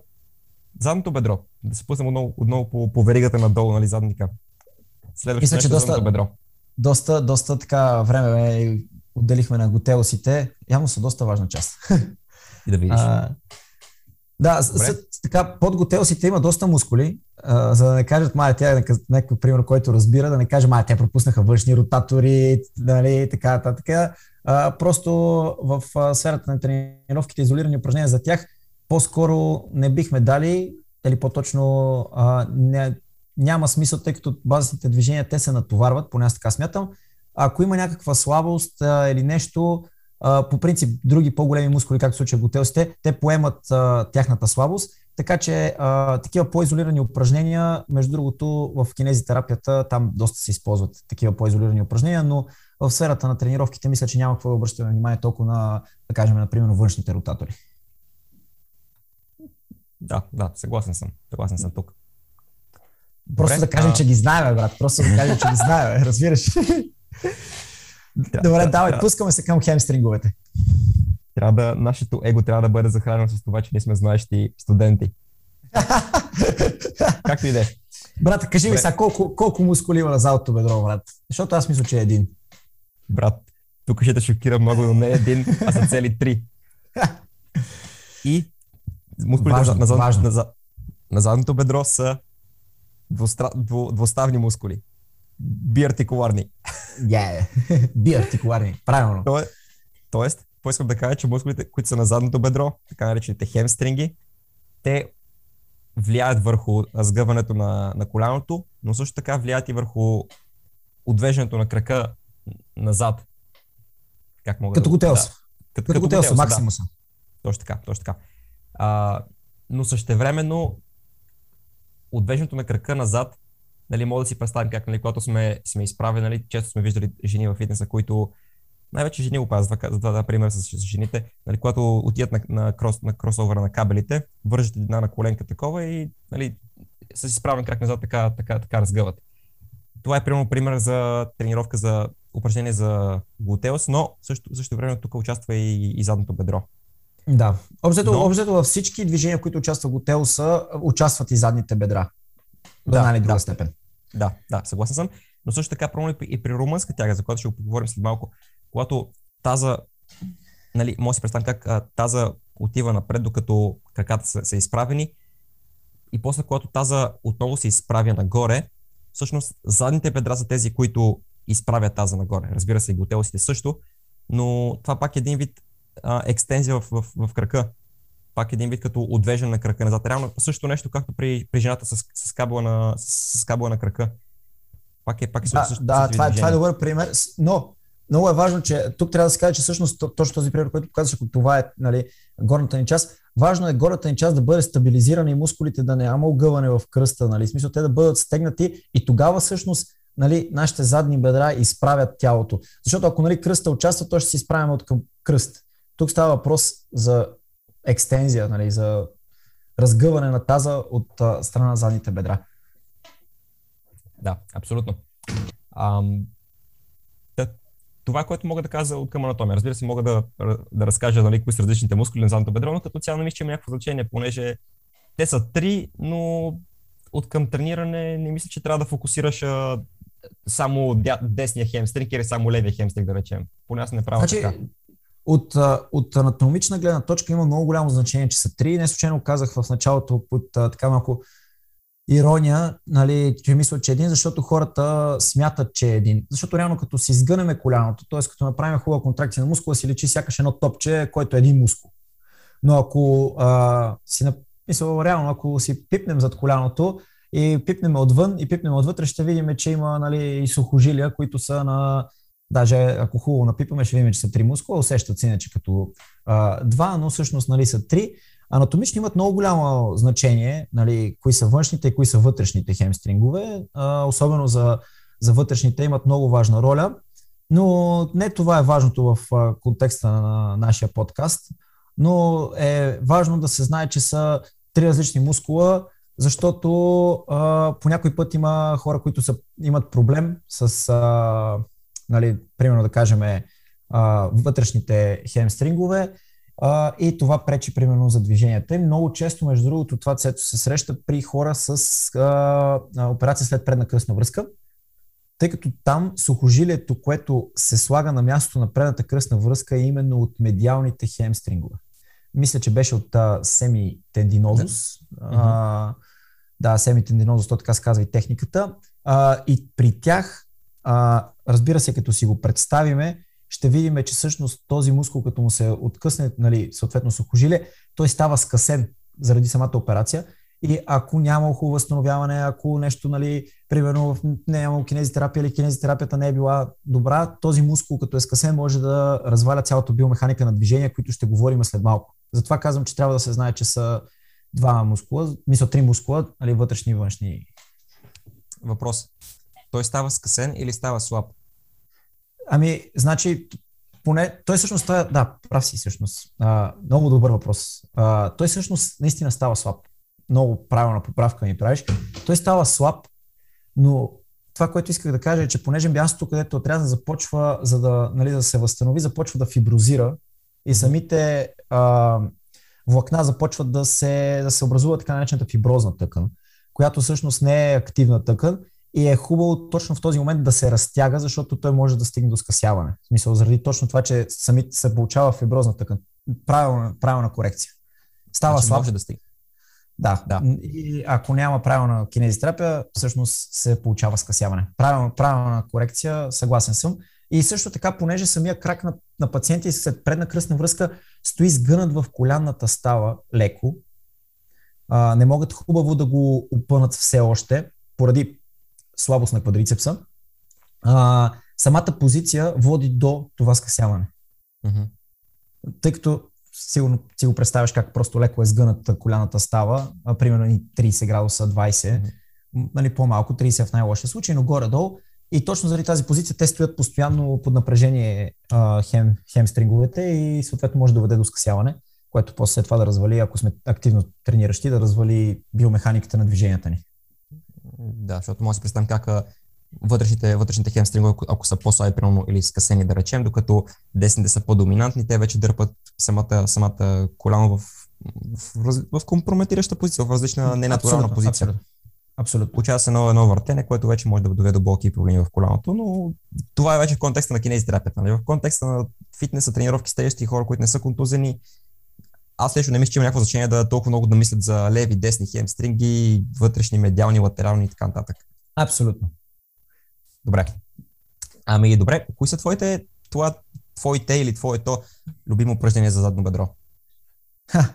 задното бедро. Да се пуснем отново, отново по, по веригата надолу, нали, задника. Следващото нещо доста, бедро. Доста, доста така време отделихме на готелосите. Явно са доста важна част. И да видиш. А, да, така, под готелсите има доста мускули, а, за да не кажат, май, тя е някакъв пример, който разбира, да не каже, май, те пропуснаха външни ротатори, нали, така, нататък. Просто в а, сферата на тренировките, изолирани упражнения за тях, по-скоро не бихме дали, или по-точно а, не, няма смисъл, тъй като базисните движения те се натоварват, поне аз така смятам. Ако има някаква слабост а, или нещо, а, по принцип други по-големи мускули, както в случая готелсите, те поемат а, тяхната слабост. Така че а, такива по-изолирани упражнения, между другото в кинезитерапията там доста се използват такива по-изолирани упражнения, но в сферата на тренировките мисля, че няма какво да обръщаме внимание толкова на, да кажем, например, външните ротатори. Да, да, съгласен съм. Съгласен съм тук. Просто Добре, да кажем, а... че ги знаем, брат. Просто да кажем, че ги знаем, разбираш. Добре, да, давай, да. пускаме се към хемстринговете. Трябва да, нашето его трябва да бъде захранено с това, че ние сме знаещи студенти. Както и да е. Брат, кажи ми сега, колко, колко мускули има на залото бедро, брат? Защото аз мисля, че е един. Брат, тук ще те шокира много, но не е един, а са цели три. И мускулите важно, на, важно. На, на, на задното бедро са двустра, дву, двуставни мускули. Биартикуларни. Yeah. Биартикуларни. Правилно. То, е, тоест, поискам да кажа, че мускулите, които са на задното бедро, така наречените хемстринги, те влияят върху сгъването на, на коляното, но също така влияят и върху отвеждането на крака назад. Как мога като да... Готелс. Да. Като, като готелс, максимуса. Да. Точно така, точно така. А, но същевременно отвеждането на крака назад, нали, мога да си представим как, нали, когато сме, сме изправени, нали, често сме виждали жени в фитнеса, които най-вече жени го пазват, за да, да пример с, с жените, нали, когато отидат на, на, крос, на кросовера на кабелите, вържат една на коленка такова и нали, с изправен крак назад така, така, така разгъват. Това е примерно пример за тренировка за упражнение за глутеус, но също, също време тук участва и, и задното бедро. Да. Обзето, Но... обзето във всички движения, в които участва Готелса, участват и задните бедра. Да, на друга да. степен. Да, да, съгласен съм. Но също така, проблем и при румънска тяга, за която ще го поговорим след малко, когато таза, нали, може да си представим как а, таза отива напред, докато краката са, са изправени и после, когато таза отново се изправя нагоре, всъщност задните бедра са тези, които изправя таза нагоре. Разбира се, и глутеусите също, но това пак е един вид а, екстензия в, в, в крака. Пак един вид като отвеждане на крака назад. Реално също нещо, както при, при жената с, с, кабела на, с, с кабела на крака. Пак е, пак е да, също. Да, това, е, това е добър пример, но много е важно, че тук трябва да се каже, че всъщност точно този пример, който показваш, ако това е нали, горната ни част, важно е горната ни част да бъде стабилизирана и мускулите да няма огъване в кръста, нали, смисъл те да бъдат стегнати и тогава всъщност нали, нашите задни бедра изправят тялото. Защото ако нали, кръста участва, то ще се изправим от към кръст. Тук става въпрос за екстензия, нали, за разгъване на таза от а, страна на задните бедра. Да, абсолютно. Ам, да, това, което мога да кажа от към анатомия. Разбира се, мога да, да разкажа нали, кои са различните мускули на задното бедро, но като цяло не мисля, че има някакво значение, понеже те са три, но от към трениране не мисля, че трябва да фокусираш а, само десния хемстринг или само левия хемстринг, да речем. Поне аз не правя значи, така. От, от анатомична гледна точка има много голямо значение, че са три. Не случайно казах в началото под така малко ирония, нали, че мисля, че е един, защото хората смятат, че е един. Защото реално като си изгънеме коляното, т.е. като направим хубава контракция на мускула, си лечи сякаш едно топче, който е един мускул. Но ако а, си, мисля, реално, ако си пипнем зад коляното и пипнем отвън и пипнем отвътре, ще видим, че има нали, и сухожилия, които са на Даже ако хубаво напипаме, ще видим, че са три мускула, усещат се иначе като а, два, но всъщност нали, са три. Анатомично имат много голямо значение, нали, кои са външните и кои са вътрешните хемстрингове. А, особено за, за вътрешните имат много важна роля. Но не това е важното в а, контекста на нашия подкаст, но е важно да се знае, че са три различни мускула, защото а, по някой път има хора, които са, имат проблем с, а, нали, примерно да кажем, а, вътрешните хемстрингове а, и това пречи примерно за движенията. И много често, между другото, това се среща при хора с а, операция след предна кръстна връзка, тъй като там сухожилието, което се слага на мястото на предната кръстна връзка е именно от медиалните хемстрингове. Мисля, че беше от а, семитендинозус. Да. А, да, семитендинозус, то така се казва и техниката. А, и при тях, а, разбира се, като си го представиме, ще видим, че всъщност този мускул, като му се откъсне, нали, съответно сухожилие, той става скъсен заради самата операция. И ако няма хубаво възстановяване, ако нещо, нали, примерно не е имало кинезитерапия или кинезитерапията не е била добра, този мускул, като е скъсен, може да разваля цялата биомеханика на движение, които ще говорим след малко. Затова казвам, че трябва да се знае, че са два мускула, мисля три мускула, нали, вътрешни и външни. Въпрос. Той става скъсен или става слаб? Ами, значи, поне, той всъщност става, да, прав си всъщност. А, много добър въпрос. А, той всъщност наистина става слаб. Много правилна поправка ми правиш. Той става слаб, но това, което исках да кажа е, че понеже мястото, където отрязан започва, за да, нали, да се възстанови, започва да фиброзира и самите а, влакна започват да се, да се образува така наречената фиброзна тъкан, която всъщност не е активна тъкан и е хубаво точно в този момент да се разтяга, защото той може да стигне до скъсяване. В смисъл, заради точно това, че сами се получава фиброзна тъкан. Правилна, правилна корекция. Става значи слаб. може да стигне. Да, да. И ако няма правилна кинезитерапия, всъщност се получава скъсяване. Правилна, правилна корекция, съгласен съм. И също така, понеже самия крак на, на пациента и след предна кръстна връзка стои сгънат в колянната става леко, а, не могат хубаво да го опънат все още, поради слабост на квадрицепса, а, самата позиция води до това скъсяване. Mm-hmm. Тъй като сигурно си го представяш как просто леко е сгъната коляната става, а, примерно 30 градуса, 20, mm-hmm. нали, по-малко, 30 в най-лошия случай, но горе-долу. И точно заради тази позиция те стоят постоянно под напрежение а, хем, хемстринговете и съответно може да доведе до скъсяване, което после след това да развали, ако сме активно трениращи, да развали биомеханиката на движенията ни. Да, защото може да си представим как вътрешните, вътрешните хемстрингове, ако са по-слаби, примерно, или скъсени, да речем, докато десните са по-доминантни, те вече дърпат самата, самата коляно в, в, в, компрометираща позиция, в различна ненатурална абсолютно, позиция. Абсолютно. Абсолютно. Получава се едно, едно въртене, което вече може да доведе до болки и проблеми в коляното, но това е вече в контекста на кинезитерапията. Нали? В контекста на фитнеса, тренировки, стежещи хора, които не са контузени, аз лично не мисля, че има някакво значение да толкова много да мислят за леви, десни хемстринги, вътрешни, медиални, латерални и така нататък. Абсолютно. Добре. Ами добре, кои са твоите, това, твоите или твоето любимо упражнение за задно бедро? Ха.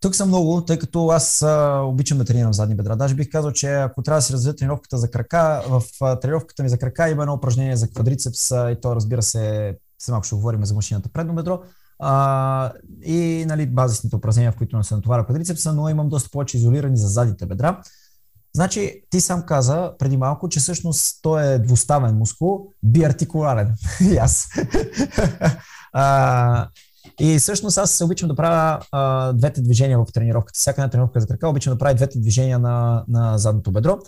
Тук съм много, тъй като аз а, обичам да тренирам задни бедра. Даже бих казал, че ако трябва да се развие тренировката за крака, в а, тренировката ми за крака има едно упражнение за квадрицепс а, и то разбира се, все малко ще говорим за машината предно бедро. А, и нали, базисните упражнения, в които не се натоваря квадрицепса, но имам доста повече изолирани за задните бедра. Значи, ти сам каза преди малко, че всъщност той е двуставен мускул, биартикуларен. и аз. а, и всъщност аз се обичам да правя а, двете движения в тренировката. Всяка една тренировка за крака обичам да правя двете движения на, на задното бедро.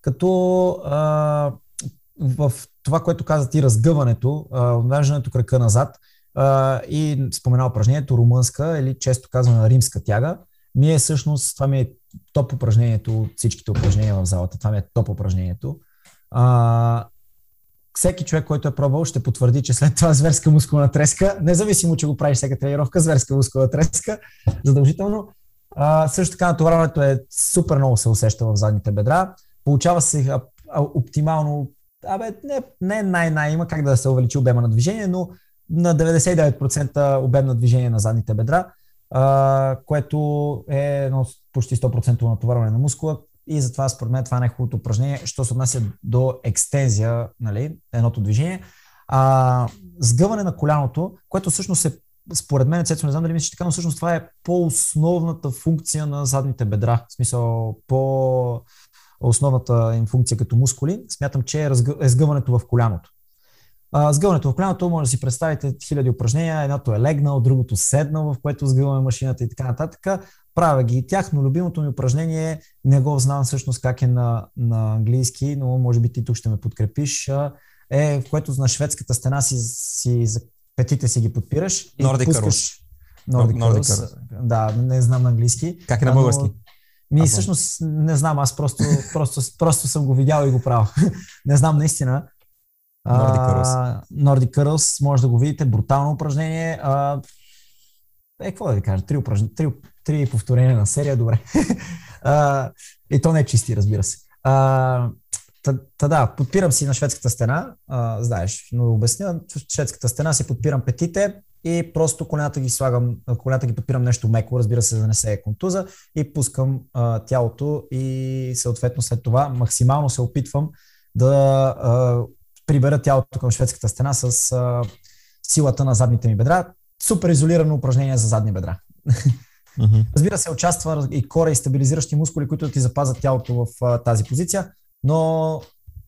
Като а, в това, което каза ти, разгъването, отвеждането крака назад и спомена упражнението румънска или често казваме римска тяга, ми е всъщност, това ми е топ упражнението от всичките упражнения в залата. Това ми е топ упражнението. А, всеки човек, който е пробвал, ще потвърди, че след това зверска мускулна треска, независимо, че го правиш всяка тренировка, зверска мускулна треска, задължително. А, също така натоварването е супер много се усеща в задните бедра. Получава се оптимално, абе, не, не най-най, има как да се увеличи обема на движение, но на 99% обем на движение на задните бедра, а, което е едно почти 100% натоварване на мускула, и затова според мен това е най-хубавото упражнение, що се отнася до екстензия, нали, едното движение. А, сгъване на коляното, което всъщност е според мен, Цецо, не знам дали мислиш така, но всъщност това е по-основната функция на задните бедра. В смисъл, по основната им функция като мускули, смятам, че е, е сгъването в коляното. А, сгъването в коляното може да си представите хиляди упражнения. Едното е легнал, другото седнал, в което сгъваме машината и така нататък. Правя ги и тях, но любимото ми упражнение, не го знам всъщност как е на, на английски, но може би ти тук ще ме подкрепиш, е в което на шведската стена си, си за петите си ги подпираш. Nordic пускаш... Nordic Curls. Да, не знам на английски. Как е на български? Но... Ми, Або... всъщност, не знам, аз просто, просто, просто съм го видял и го правя. не знам наистина. Nordic Curls. Nordic Curls, може да го видите, брутално упражнение. А, е, какво да ви кажа, три, упражнения, три, три повторения на серия, добре. а, и то не е чисти, разбира се. А, та, та да, подпирам си на шведската стена, а, знаеш, но обясня, шведската стена си подпирам петите и просто колената ги слагам, колената ги подпирам нещо меко, разбира се, за да не се е контуза и пускам а, тялото и съответно след това максимално се опитвам да а, прибера тялото към шведската стена с а, силата на задните ми бедра. Супер изолирано упражнение за задни бедра. Mm-hmm. Разбира се, участва и кора и стабилизиращи мускули, които ти запазят тялото в а, тази позиция, но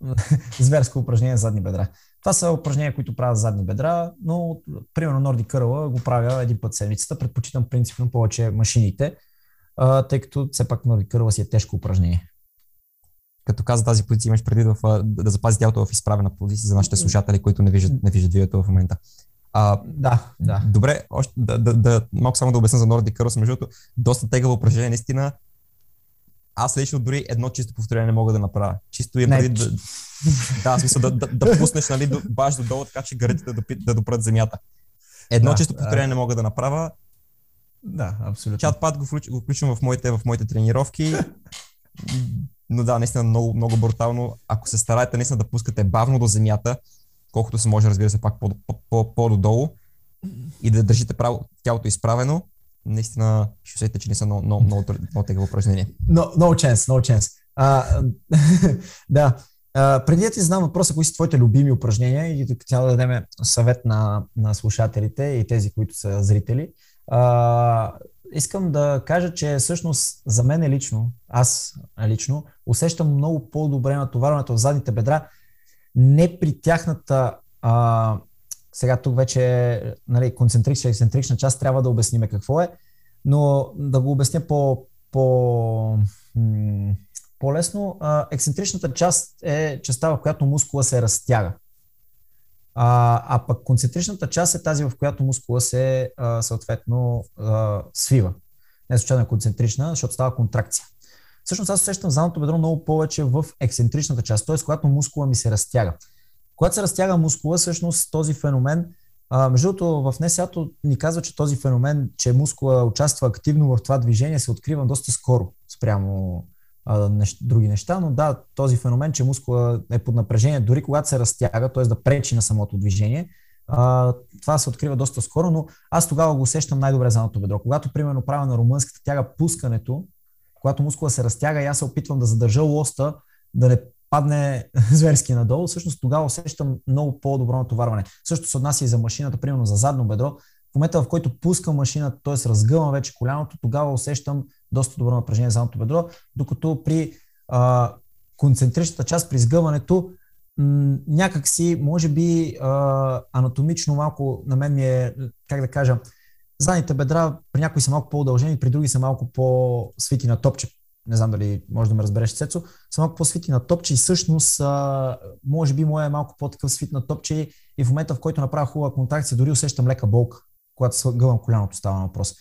зверско упражнение за задни бедра. Това са упражнения, които правят задни бедра, но примерно Норди Кърла го правя един път седмицата. Предпочитам принципно повече машините, а, тъй като все пак Норди Кърла си е тежко упражнение. Като каза тази позиция, имаш преди да, да запази тялото в изправена позиция за нашите слушатели, които не виждат, не виждат видеото в момента. А, да, да. Добре, още, да, да, да, малко само да обясня за Nordic Curls, между другото, доста тегаво упражнение, наистина. Аз лично дори едно чисто повторение не мога да направя. Чисто е преди да, да, смисъл да, да, да пуснеш нали, баш до долу, така че гърдите да, да допрат земята. Едно да, чисто повторение да. не мога да направя. Да, абсолютно. Чат пат го, го включвам в моите, в моите тренировки. Но да, наистина много, много брутално. Ако се стараете наистина да пускате бавно до земята, колкото се може, разбира се, пак по-додолу и да държите право, тялото изправено, наистина ще усетите, че не са много, много, много, много тегаво упражнение. No, no chance, no chance. А, да, а, преди да ти знам въпроса, кои са твоите любими упражнения и трябва да дадем съвет на, на слушателите и тези, които са зрители, а, искам да кажа, че всъщност за мен е лично, аз лично, усещам много по-добре натоварването в задните бедра, не при тяхната а, сега тук вече нали, концентрична и ексцентрична част трябва да обясниме какво е, но да го обясня по, по, по-лесно. Ексцентричната част е частта, в която мускула се разтяга. А, а пък концентричната част е тази, в която мускула се а, съответно а, свива. Не случайно е концентрична, защото става контракция. Всъщност аз усещам задното бедро много повече в ексцентричната част, т.е. когато мускула ми се разтяга. Когато се разтяга мускула, всъщност този феномен, а, между другото в НСА-то ни казва, че този феномен, че мускула участва активно в това движение, се открива доста скоро спрямо а, нещ, други неща, но да, този феномен, че мускула е под напрежение, дори когато се разтяга, т.е. да пречи на самото движение, а, това се открива доста скоро, но аз тогава го усещам най-добре задното бедро. Когато, примерно, правя на румънската тяга пускането, когато мускула се разтяга и аз се опитвам да задържа лоста, да не падне зверски надолу, всъщност тогава усещам много по-добро натоварване. Също се отнася и за машината, примерно за задно бедро. В момента, в който пускам машината, т.е. разгъвам вече коляното, тогава усещам доста добро напрежение за задното бедро, докато при а, концентричната част, при сгъването, м- някакси, може би, а, анатомично малко на мен ми е, как да кажа, задните бедра при някои са малко по-удължени, при други са малко по-свити на топче не знам дали може да ме разбереш, Цецо, са малко по-свити на топче и всъщност, а, може би, моя е малко по-такъв свит на топче и в момента, в който направя хубава контракция, дори усещам лека болка, когато гъвам коляното, става въпрос.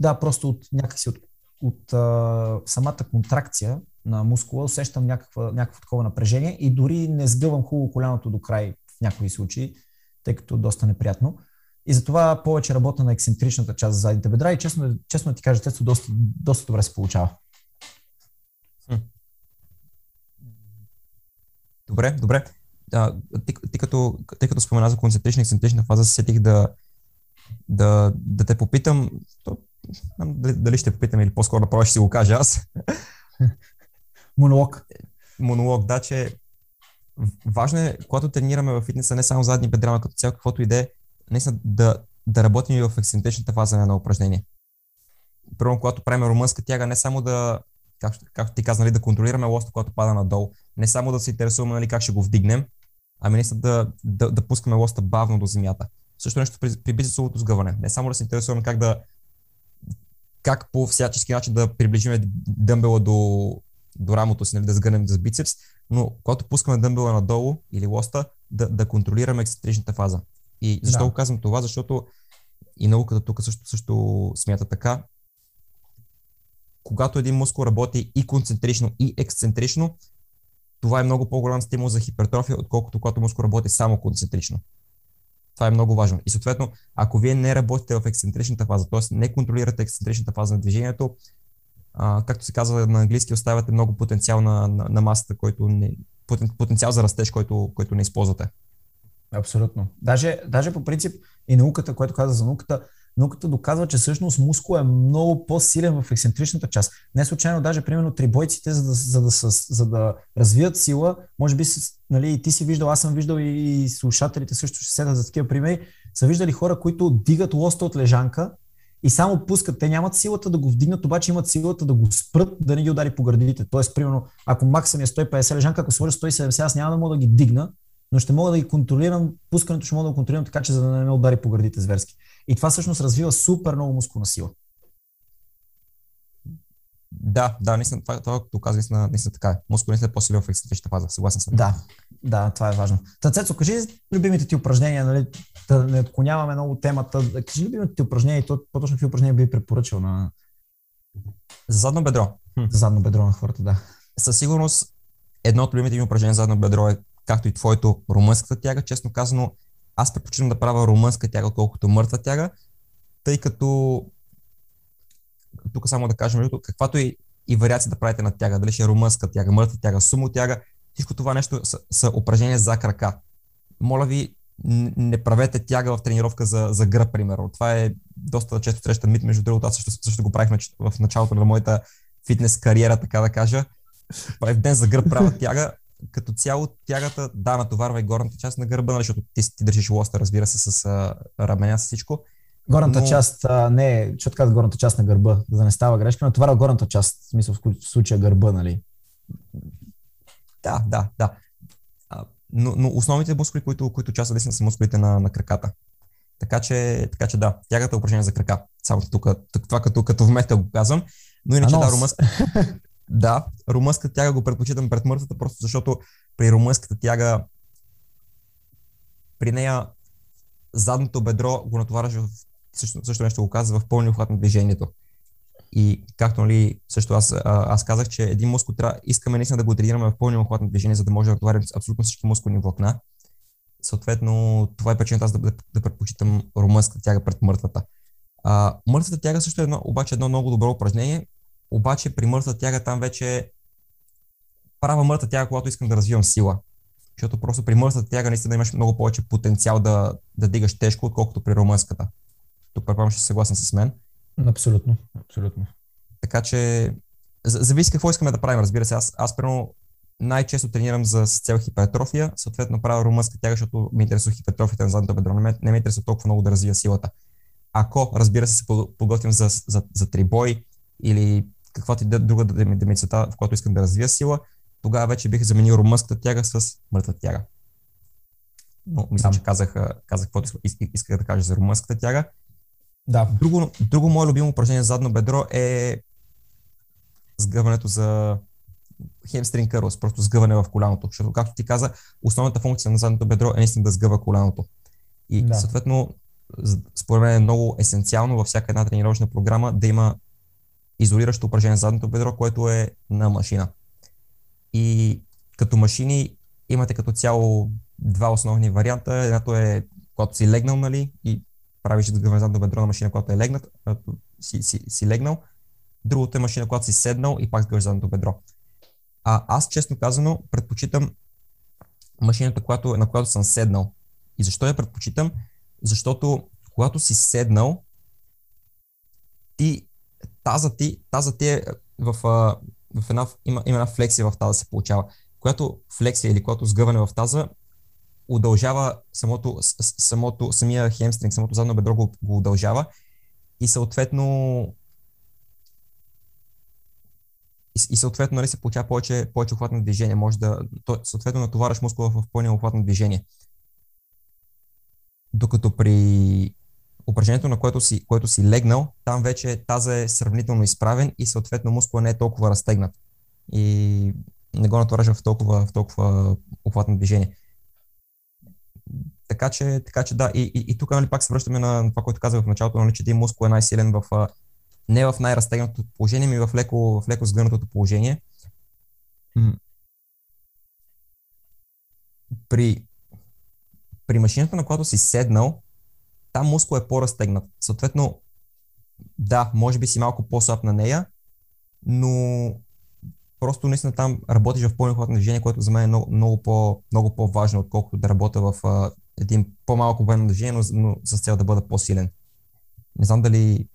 Да, просто от някакси от, от а, самата контракция на мускула усещам някаква, някакво такова напрежение и дори не сгъвам хубаво коляното до край в някои случаи, тъй като е доста неприятно. И затова повече работя на ексцентричната част за задните бедра и честно, честно ти кажа, доста, доста добре се получава. Добре, добре. А, ти, ти, като, ти като спомена за концентрична и ексцентрична фаза, се сетих да, да, да те попитам, то, дали, дали ще попитам или по-скоро направо ще си го кажа аз. Монолог. Монолог, да, че важно е, когато тренираме в фитнеса, не само задни бедра, но като цяло каквото иде, наистина да, да работим и в ексцентричната фаза на едно упражнение. Първо, когато правим румънска тяга, не само да, както, както ти каза, нали, да контролираме лоста, когато пада надолу. Не само да се интересуваме нали, как ще го вдигнем, ами наистина да, да, да пускаме лоста бавно до земята. Също нещо при, при бизнесовото сгъване. Не само да се интересуваме как да как по всячески начин да приближим дъмбела до, до рамото си, нали, да сгънем с бицепс, но когато пускаме дъмбела надолу или лоста, да, да контролираме ексцентричната фаза. И защо да. го казвам това? Защото и науката тук също, също смята така когато един мускул работи и концентрично, и ексцентрично, това е много по-голям стимул за хипертрофия, отколкото когато мускул работи само концентрично. Това е много важно. И съответно, ако вие не работите в ексцентричната фаза, т.е. не контролирате ексцентричната фаза на движението, а, както се казва на английски, оставяте много потенциал на, на, на масата, който не, потен, потенциал за растеж, който, който не използвате. Абсолютно. Даже, даже по принцип и науката, което каза за науката, науката доказва, че всъщност мускул е много по-силен в ексцентричната част. Не случайно, даже примерно трибойците, за да, за да, за, да развият сила, може би нали, и ти си виждал, аз съм виждал и слушателите също ще седат за такива примери, са виждали хора, които дигат лоста от лежанка и само пускат. Те нямат силата да го вдигнат, обаче имат силата да го спрат, да не ги удари по гърдите. Тоест, примерно, ако максимум е 150 лежанка, ако сложа 170, аз няма да мога да ги дигна, но ще мога да ги контролирам, пускането ще мога да го контролирам така, че за да не ме удари по гърдите зверски. И това всъщност развива супер много мускулна сила. Да, да, наистина, това, това което каза, наистина, наистина така е. Мускул наистина е по-силен в ексцентричната фаза, съгласен съм. Да, да, това е важно. Тацецо, кажи любимите ти упражнения, нали, да не отклоняваме много темата. Кажи любимите ти упражнения и то, по-точно какви упражнения би препоръчал на... За задно бедро. За задно бедро на хората, да. Със сигурност едно от любимите ми упражнения за задно бедро е както и твоето румънската тяга, честно казано, аз предпочитам да правя румънска тяга, колкото мъртва тяга, тъй като тук само да кажем, каквато и, и вариация да правите на тяга, дали ще е румънска тяга, мъртва тяга, сумо тяга, всичко това нещо са, са упражнения за крака. Моля ви, не правете тяга в тренировка за, за гръб, примерно. Това е доста често срещан мит, между другото, аз също, също го правих в началото на моята фитнес кариера, така да кажа. в ден за гръб правя тяга, като цяло тягата, да, натоварва и горната част на гърба, нали, защото ти, ти държиш лоста, разбира се, с а, раменя, с всичко. Горната но... част, а, не, защото казват горната част на гърба, за да не става грешка, но това горната част, в смисъл в случая гърба, нали? Да, да, да. А, но, но основните мускули, които, които част са мускулите на, на краката. Така че, така че да, тягата е упражнение за крака. Само тук, това като, като в мета го казвам. Но иначе да, румънска, Да, румънската тяга го предпочитам пред мъртвата, просто защото при румънската тяга при нея задното бедро го натоварваш в също, също нещо го казва в пълния обхват на движението. И както нали, също аз, аз казах, че един мускул трябва, искаме наистина да го тренираме в пълния обхват на движение, за да може да натоварим абсолютно всички мускулни влакна. Съответно, това е причината аз да, да, да предпочитам румънската тяга пред мъртвата. А, мъртвата тяга също е едно, обаче едно много добро упражнение, обаче при мъртва тяга там вече правя мъртва тяга, когато искам да развивам сила. Защото просто при мъртвата тяга наистина имаш много повече потенциал да, да дигаш тежко, отколкото при румънската. Тук предполагам ще съгласен с мен. Абсолютно, абсолютно. Така че, зависи какво искаме да правим, разбира се. Аз, аз примерно, най-често тренирам за с цел хипертрофия, съответно правя румънска тяга, защото ми интересува хипертрофията на задното бедро. Не ме, не ме интересува толкова много да развия силата. Ако, разбира се, се подготвим за, за, за трибой или каквато и друга да, ми, да ми цвета, в която искам да развия сила, тогава вече бих заменил румънската тяга с мъртва тяга. Но мисля, че казах, казах каквото исках да кажа за румънската тяга. Да. Друго, друго мое любимо упражнение за задно бедро е сгъването за хемстринг кървс, просто сгъване в коляното. Защото, както ти каза, основната функция на задното бедро е наистина да сгъва коляното. И да. съответно, според мен е много есенциално във всяка една тренировъчна програма да има изолиращо упражнение за задното бедро, което е на машина. И като машини имате като цяло два основни варианта. Едното е когато си легнал, нали, и правиш сгъване задното бедро на машина, когато е легнат, си, си, си легнал. Другото е машина, когато си седнал и пак сгъваш задното бедро. А аз, честно казано, предпочитам машината, която, на която съм седнал. И защо я предпочитам? Защото когато си седнал, ти, таза ти, таза ти е в, в една, има, има една флексия в таза се получава. Която флексия или която сгъване в таза удължава самото, самото, самия хемстринг, самото задно бедро го, го удължава и съответно и, и съответно нали, се получава повече, повече охват на движение. Може да, то, съответно натовараш мускула в пълния охват на движение. Докато при упражнението, на което си, което си легнал, там вече таза е сравнително изправен и съответно мускула не е толкова разтегнат. И не го натовараш в толкова, в толкова охват на движение. Така че, така че да, и, и, и тук нали, пак се връщаме на това, което казах в началото, нали, че един мускул е най-силен в не в най-разтегнатото положение, ми в леко, в леко сгънатото положение. При, при машината, на която си седнал, там мускул е по-разтегнат. Съответно, да, може би си малко по-слаб на нея, но просто наистина там работиш в на движение, което за мен е много, много, по, много по-важно, отколкото да работя в а, един по-малко на движение, но, но с цел да бъда по-силен. Не знам дали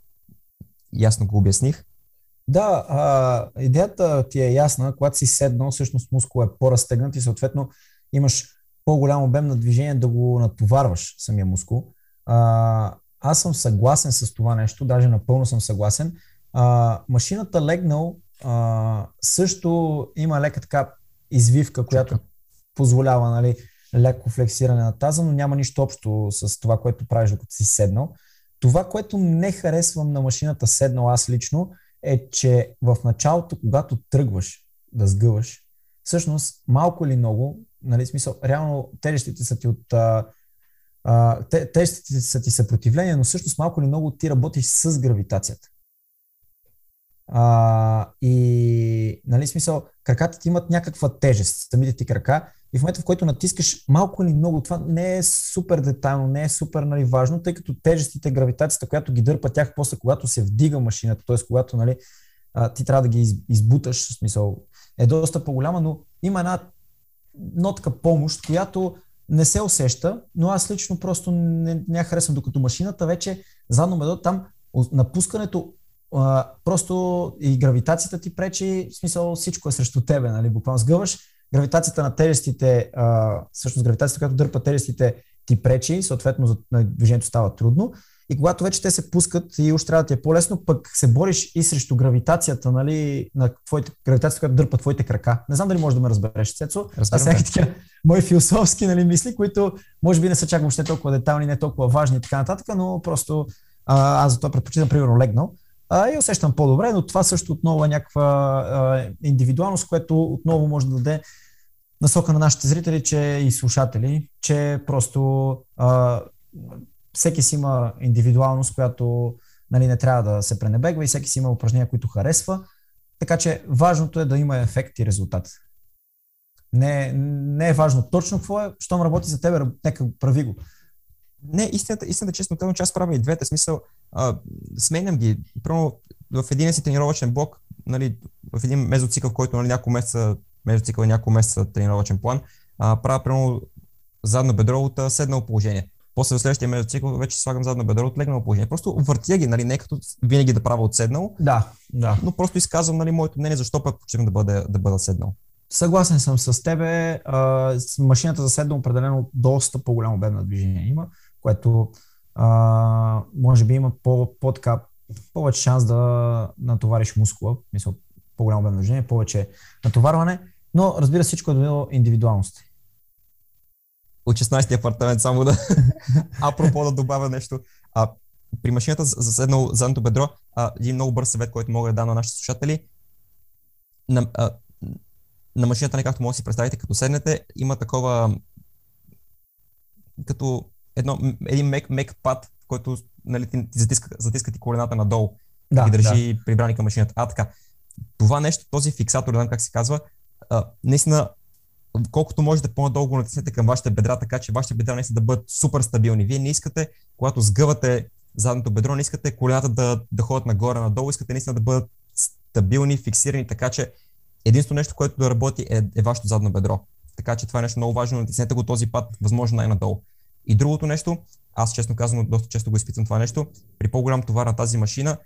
ясно го обясних. Да, а, идеята ти е ясна. Когато си седнал, всъщност мускул е по-разтегнат и съответно имаш по-голям обем на движение да го натоварваш самия мускул. А, аз съм съгласен с това нещо, даже напълно съм съгласен. А, машината легнал а, също има лека така извивка, която позволява нали, леко флексиране на таза, но няма нищо общо с това, което правиш докато си седнал. Това, което не харесвам на машината седнал аз лично, е, че в началото, когато тръгваш да сгъваш, всъщност малко или много, нали, смисъл, реално тежестите са ти от а, а, тежестите са ти съпротивление, но всъщност малко или много ти работиш с гравитацията. А, и, нали, смисъл, краката ти имат някаква тежест, самите ти крака, и в момента, в който натискаш малко или много, това не е супер детайлно, не е супер нали, важно, тъй като тежестите, гравитацията, която ги дърпа тях после, когато се вдига машината, т.е. когато нали, ти трябва да ги избуташ, в смисъл, е доста по-голяма, но има една нотка помощ, която не се усеща, но аз лично просто не, не я харесвам, докато машината вече задно медо там напускането а, просто и гравитацията ти пречи, в смисъл всичко е срещу тебе, нали, буквално сгъваш, гравитацията на тежестите, а, всъщност гравитацията, която дърпа тежестите ти пречи, съответно за движението става трудно. И когато вече те се пускат и уж трябва да ти е по-лесно, пък се бориш и срещу гравитацията, нали, на твоите, гравитацията, която дърпа твоите крака. Не знам дали можеш да ме разбереш, Цецо. Аз някакви такива мои философски нали, мисли, които може би не са чак въобще толкова детални, не толкова важни и така нататък, но просто а, аз за това предпочитам, примерно, легнал а, и усещам по-добре, но това също отново е някаква а, индивидуалност, което отново може да даде насока на нашите зрители че и слушатели, че просто а, всеки си има индивидуалност, която нали, не трябва да се пренебегва и всеки си има упражнения, които харесва. Така че важното е да има ефект и резултат. Не, не е важно точно какво е, щом работи за тебе, нека прави го. Не, истината, истината честно казвам, че аз правя и двете. Смисъл, а, сменям ги. Първо, в един си тренировъчен блок, нали, в един мезоцикъл, в който нали, няколко месеца между цикъл няколко месеца тренировачен план, а, правя примерно задно бедро от седнало положение. После в следващия междуцикъл вече слагам задно бедро от легнало положение. Просто въртя ги, нали, не като винаги да правя от седнал. Да, да. Но просто изказвам нали, моето мнение, защо пък почивам да бъда, да бъда седнал. Съгласен съм с тебе. А, машината за седнал определено доста по-голям обем на движение има, което а, може би има по, по така, повече шанс да натовариш мускула, мисля, по-голям обем на движение, повече натоварване, но разбира се, всичко е до индивидуалност от 16-ти апартамент, само да, апропо да добавя нещо. А, при машината за седнал задното бедро, а, един много бърз съвет, който мога да дам на нашите слушатели. На, а, на машината, не както може да си представите, като седнете, има такова като едно, един мек, мек пад, в който нали, ти затиска, затиска ти колената надолу да, и държи да. прибрани към машината. А, така. Това нещо, този фиксатор, не знам как се казва, а, наистина колкото можете по-надолу натиснете към вашите бедра, така че вашите бедра не са да бъдат супер стабилни. Вие не искате, когато сгъвате задното бедро, не искате колената да, да ходят нагоре-надолу, искате наистина да бъдат стабилни, фиксирани, така че единствено нещо, което да работи е, е вашето задно бедро. Така че това е нещо много важно, натиснете го този път, възможно най-надолу. И другото нещо, аз честно казвам, доста често го изпитвам това нещо, при по-голям товар на тази машина,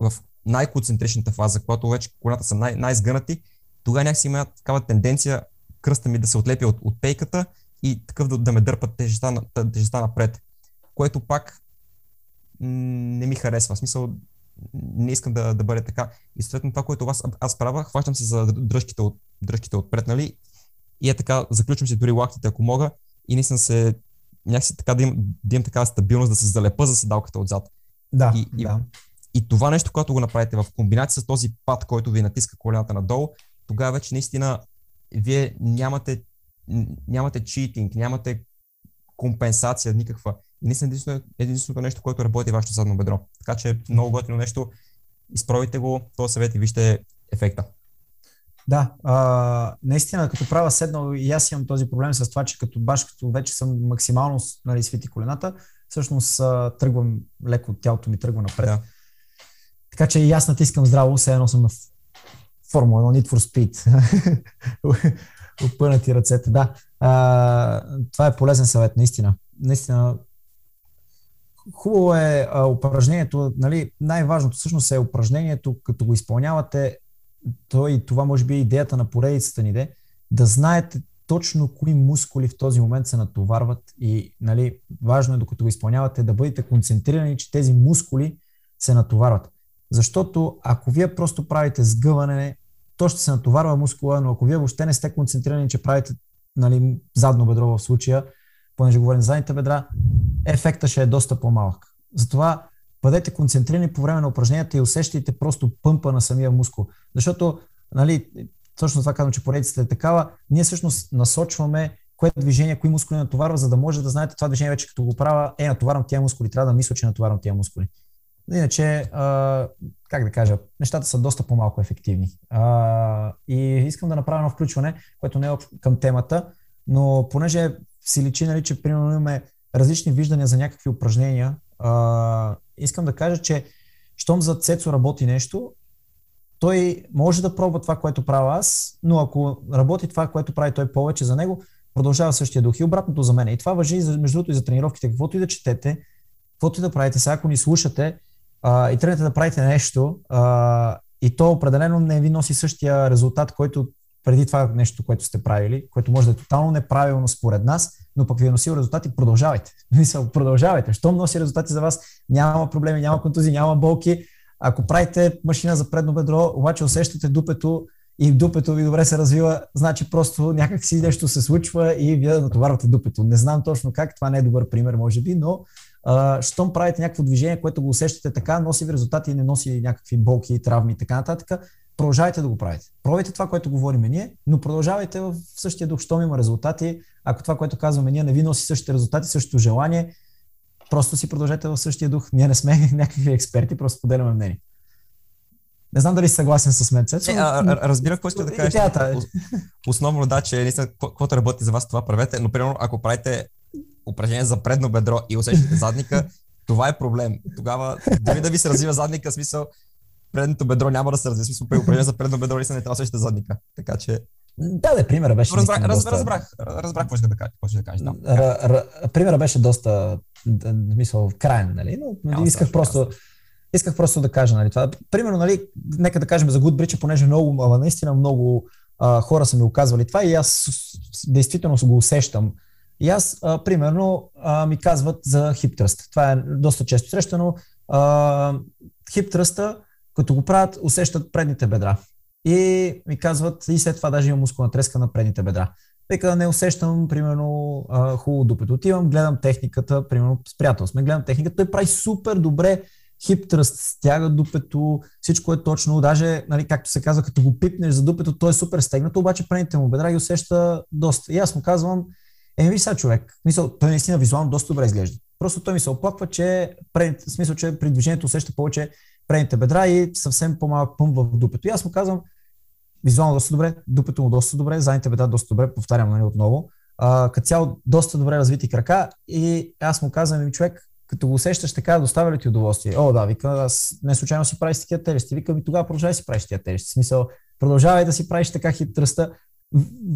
в най-концентричната фаза, когато вече колената са най- най-сгънати, тогава някакси има такава тенденция кръста ми да се отлепи от, от пейката и такъв да, да ме дърпат тежестта, тежестта напред, което пак не ми харесва. В смисъл, не искам да, да бъде така. И съответно това, което аз, аз правя, хващам се за дръжките, от, дръжките отпред, нали? И е така, заключвам си дори лактите, ако мога, и наистина се някакси така да, им, да имам такава стабилност, да се залепа за седалката отзад. Да, и, да. И, и това нещо, което го направите в комбинация с този пад, който ви натиска колената надолу, тогава вече наистина вие нямате, нямате читинг, нямате компенсация никаква. И наистина единственото, единственото нещо, което работи е вашето задно бедро. Така че много готино нещо. Изпробвайте го, този съвет и вижте ефекта. Да, а, наистина, като правя седнал и аз имам този проблем с това, че като баш като вече съм максимално нали, свити колената, всъщност а, тръгвам леко, тялото ми тръгва напред. Да. Така че и аз натискам здраво, все едно съм на Формула 1, Need for Speed. Опънати ръцете, да. А, това е полезен съвет, наистина. Наистина. Хубаво е а, упражнението, нали, най-важното всъщност е упражнението, като го изпълнявате, то и това може би е идеята на поредицата ни, де, да знаете точно кои мускули в този момент се натоварват и нали, важно е докато го изпълнявате да бъдете концентрирани, че тези мускули се натоварват. Защото ако вие просто правите сгъване, то ще се натоварва мускула, но ако вие въобще не сте концентрирани, че правите нали, задно бедро в случая, понеже говорим за задните бедра, ефекта ще е доста по-малък. Затова бъдете концентрирани по време на упражненията и усещайте просто пъмпа на самия мускул. Защото, нали, точно това казвам, че поредицата е такава, ние всъщност насочваме кое движение, кои мускули натоварва, за да може да знаете това движение вече като го правя, е, натоварвам тия мускули, трябва да мисля, че натоварвам тия мускули. Иначе, а, как да кажа, нещата са доста по-малко ефективни. А, и искам да направя едно включване, което не е към темата, но понеже си личи, нали, че примерно имаме различни виждания за някакви упражнения, а, искам да кажа, че щом за Цецо работи нещо, той може да пробва това, което правя аз, но ако работи това, което прави той повече за него, продължава същия дух. И обратното за мен. И това въжи, между другото, и за тренировките. Каквото и да четете, каквото и да правите, сега ако ни слушате, а, и тръгнете да правите нещо а, и то определено не ви носи същия резултат, който преди това нещо, което сте правили, което може да е тотално неправилно според нас, но пък ви е носил резултати, продължавайте. Мисъл, продължавайте. Щом носи резултати за вас, няма проблеми, няма контузии, няма болки. Ако правите машина за предно бедро, обаче усещате дупето и дупето ви добре се развива, значи просто някак си нещо се случва и вие натоварвате дупето. Не знам точно как, това не е добър пример, може би, но а, щом правите някакво движение, което го усещате така, носи ви резултати и не носи някакви болки, травми и така нататък, продължавайте да го правите. Пробайте това, което говорим ние, но продължавайте в същия дух, щом има резултати. Ако това, което казваме ние, не ви носи същите резултати, същото желание, просто си продължете в същия дух. Ние не сме някакви експерти, просто поделяме мнение. Не знам дали си съгласен с мен, Цецо. Не, а, а, разбира какво иска да кажеш. Е. Основно да, че наистина, каквото работи за вас, това правете, но примерно ако правите упражнение за предно бедро и усещате задника, това е проблем. Тогава, дори да ви се развива задника, смисъл, предното бедро няма да се развива. Смисъл, при упражнение за предно бедро не трябва да усещате задника. Така че Да, да, примера беше. Разбрах, наистина раз, доста... разбрах, разбрах какво ще да. Какво ще да кажа да. Р, р, примера беше доста, в смисъл, крайен, нали? Но нали, Ясно, исках просто, ясно. исках просто да кажа, нали, това. Примерно, нали, нека да кажем за Goodbridge, понеже много, ама наистина много а, хора са ми оказвали това и аз действително го усещам. И аз, а, примерно, а, ми казват за хиптръст. Това е доста често срещано. А, хиптръста, като го правят, усещат предните бедра. И ми казват, и след това даже има мускулна треска на предните бедра. Вика, не усещам, примерно, а, хубаво дупето. Отивам, гледам техниката, примерно, с приятел сме, гледам техниката, той прави супер добре хип тръст, стяга дупето, всичко е точно, даже, нали, както се казва, като го пипнеш за дупето, той е супер стегнато, обаче предните му бедра ги усеща доста. И аз му казвам, е, виж сега човек, мисъл, той наистина визуално доста добре изглежда. Просто той ми се оплаква, че, пред, смисъл, че при движението усеща повече предните бедра и съвсем по-малък пъмп в дупето. И аз му казвам, визуално доста добре, дупето му доста добре, задните бедра доста добре, повтарям нали, отново. Като цяло доста добре развити крака и аз му казвам, ми човек, като го усещаш така, доставя ли ти удоволствие? О, да, вика, аз не случайно си правиш такива тежести. Вика, ми тогава продължавай си правиш такива тежести. В смисъл, продължавай да си правиш така хит тръста.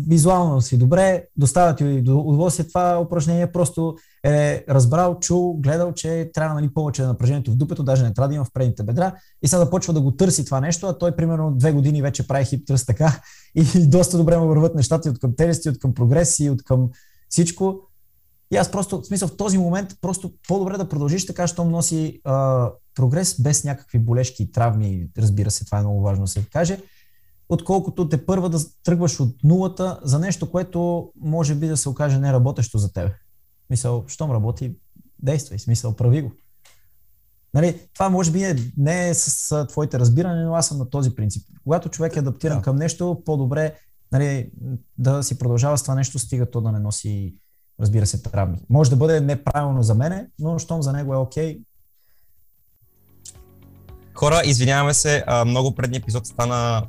Визуално си добре, доставя ти удоволствие. Това упражнение, просто е разбрал, чул, гледал, че трябва нали, повече напрежението в дупето, даже не трябва да има в предните бедра. И сега да почва да го търси това нещо, а той примерно две години вече прави хип тръст така и доста добре му върват нещата и от към тежести, от към прогреси, от към всичко. И аз просто, в смисъл, в този момент, просто по-добре да продължиш така, щом носи а, прогрес без някакви болешки и травми, разбира се, това е много важно да се каже, отколкото те първа да тръгваш от нулата за нещо, което може би да се окаже неработещо за теб. Мисъл, щом работи, действай, смисъл, прави го. Нали, това може би е, не е с, твоите разбиране, но аз съм на този принцип. Когато човек е адаптиран Да. към нещо, по-добре нали, да си продължава с това нещо, стига то да не носи, разбира се, травми. Може да бъде неправилно за мене, но щом за него е окей, Хора, извиняваме се, много предния епизод стана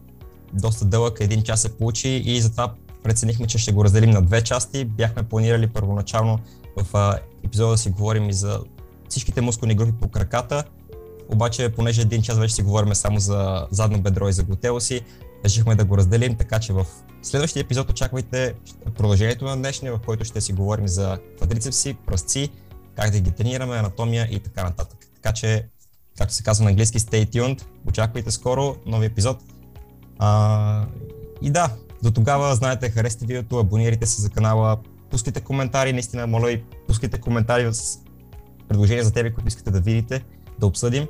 доста дълъг, един час се получи и затова преценихме, че ще го разделим на две части. Бяхме планирали първоначално в епизода да си говорим и за всичките мускулни групи по краката, обаче понеже един час вече си говорим само за задно бедро и за глутело си, решихме да го разделим, така че в следващия епизод очаквайте продължението на днешния, в който ще си говорим за квадрицепси, пръстци, как да ги тренираме, анатомия и така нататък. Така че, както се казва на английски, stay tuned, очаквайте скоро нови епизод. А, и да, до тогава, знаете, харесайте видеото, абонирайте се за канала, пускайте коментари, наистина, моля ви, пускайте коментари с предложения за тебе, които искате да видите, да обсъдим.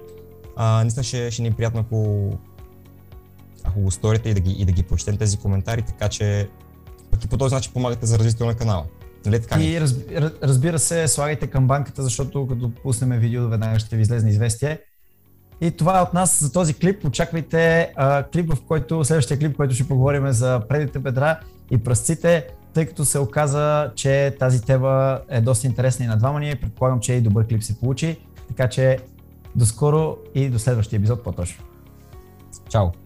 А, наистина ще, ще ни е приятно, ако, ако го сторите и да ги, и да ги прочетем тези коментари, така че пък и по този начин помагате за развитието на канала. Нали така? И разбира, разбира се, слагайте камбанката, защото като пуснем видео, веднага ще ви излезне известие. И това е от нас за този клип. Очаквайте а, клип, в който, следващия клип, в който ще поговорим за предните бедра и пръстците, тъй като се оказа, че тази тема е доста интересна и на двама ни. Предполагам, че и добър клип се получи. Така че до скоро и до следващия епизод по-точно. Чао!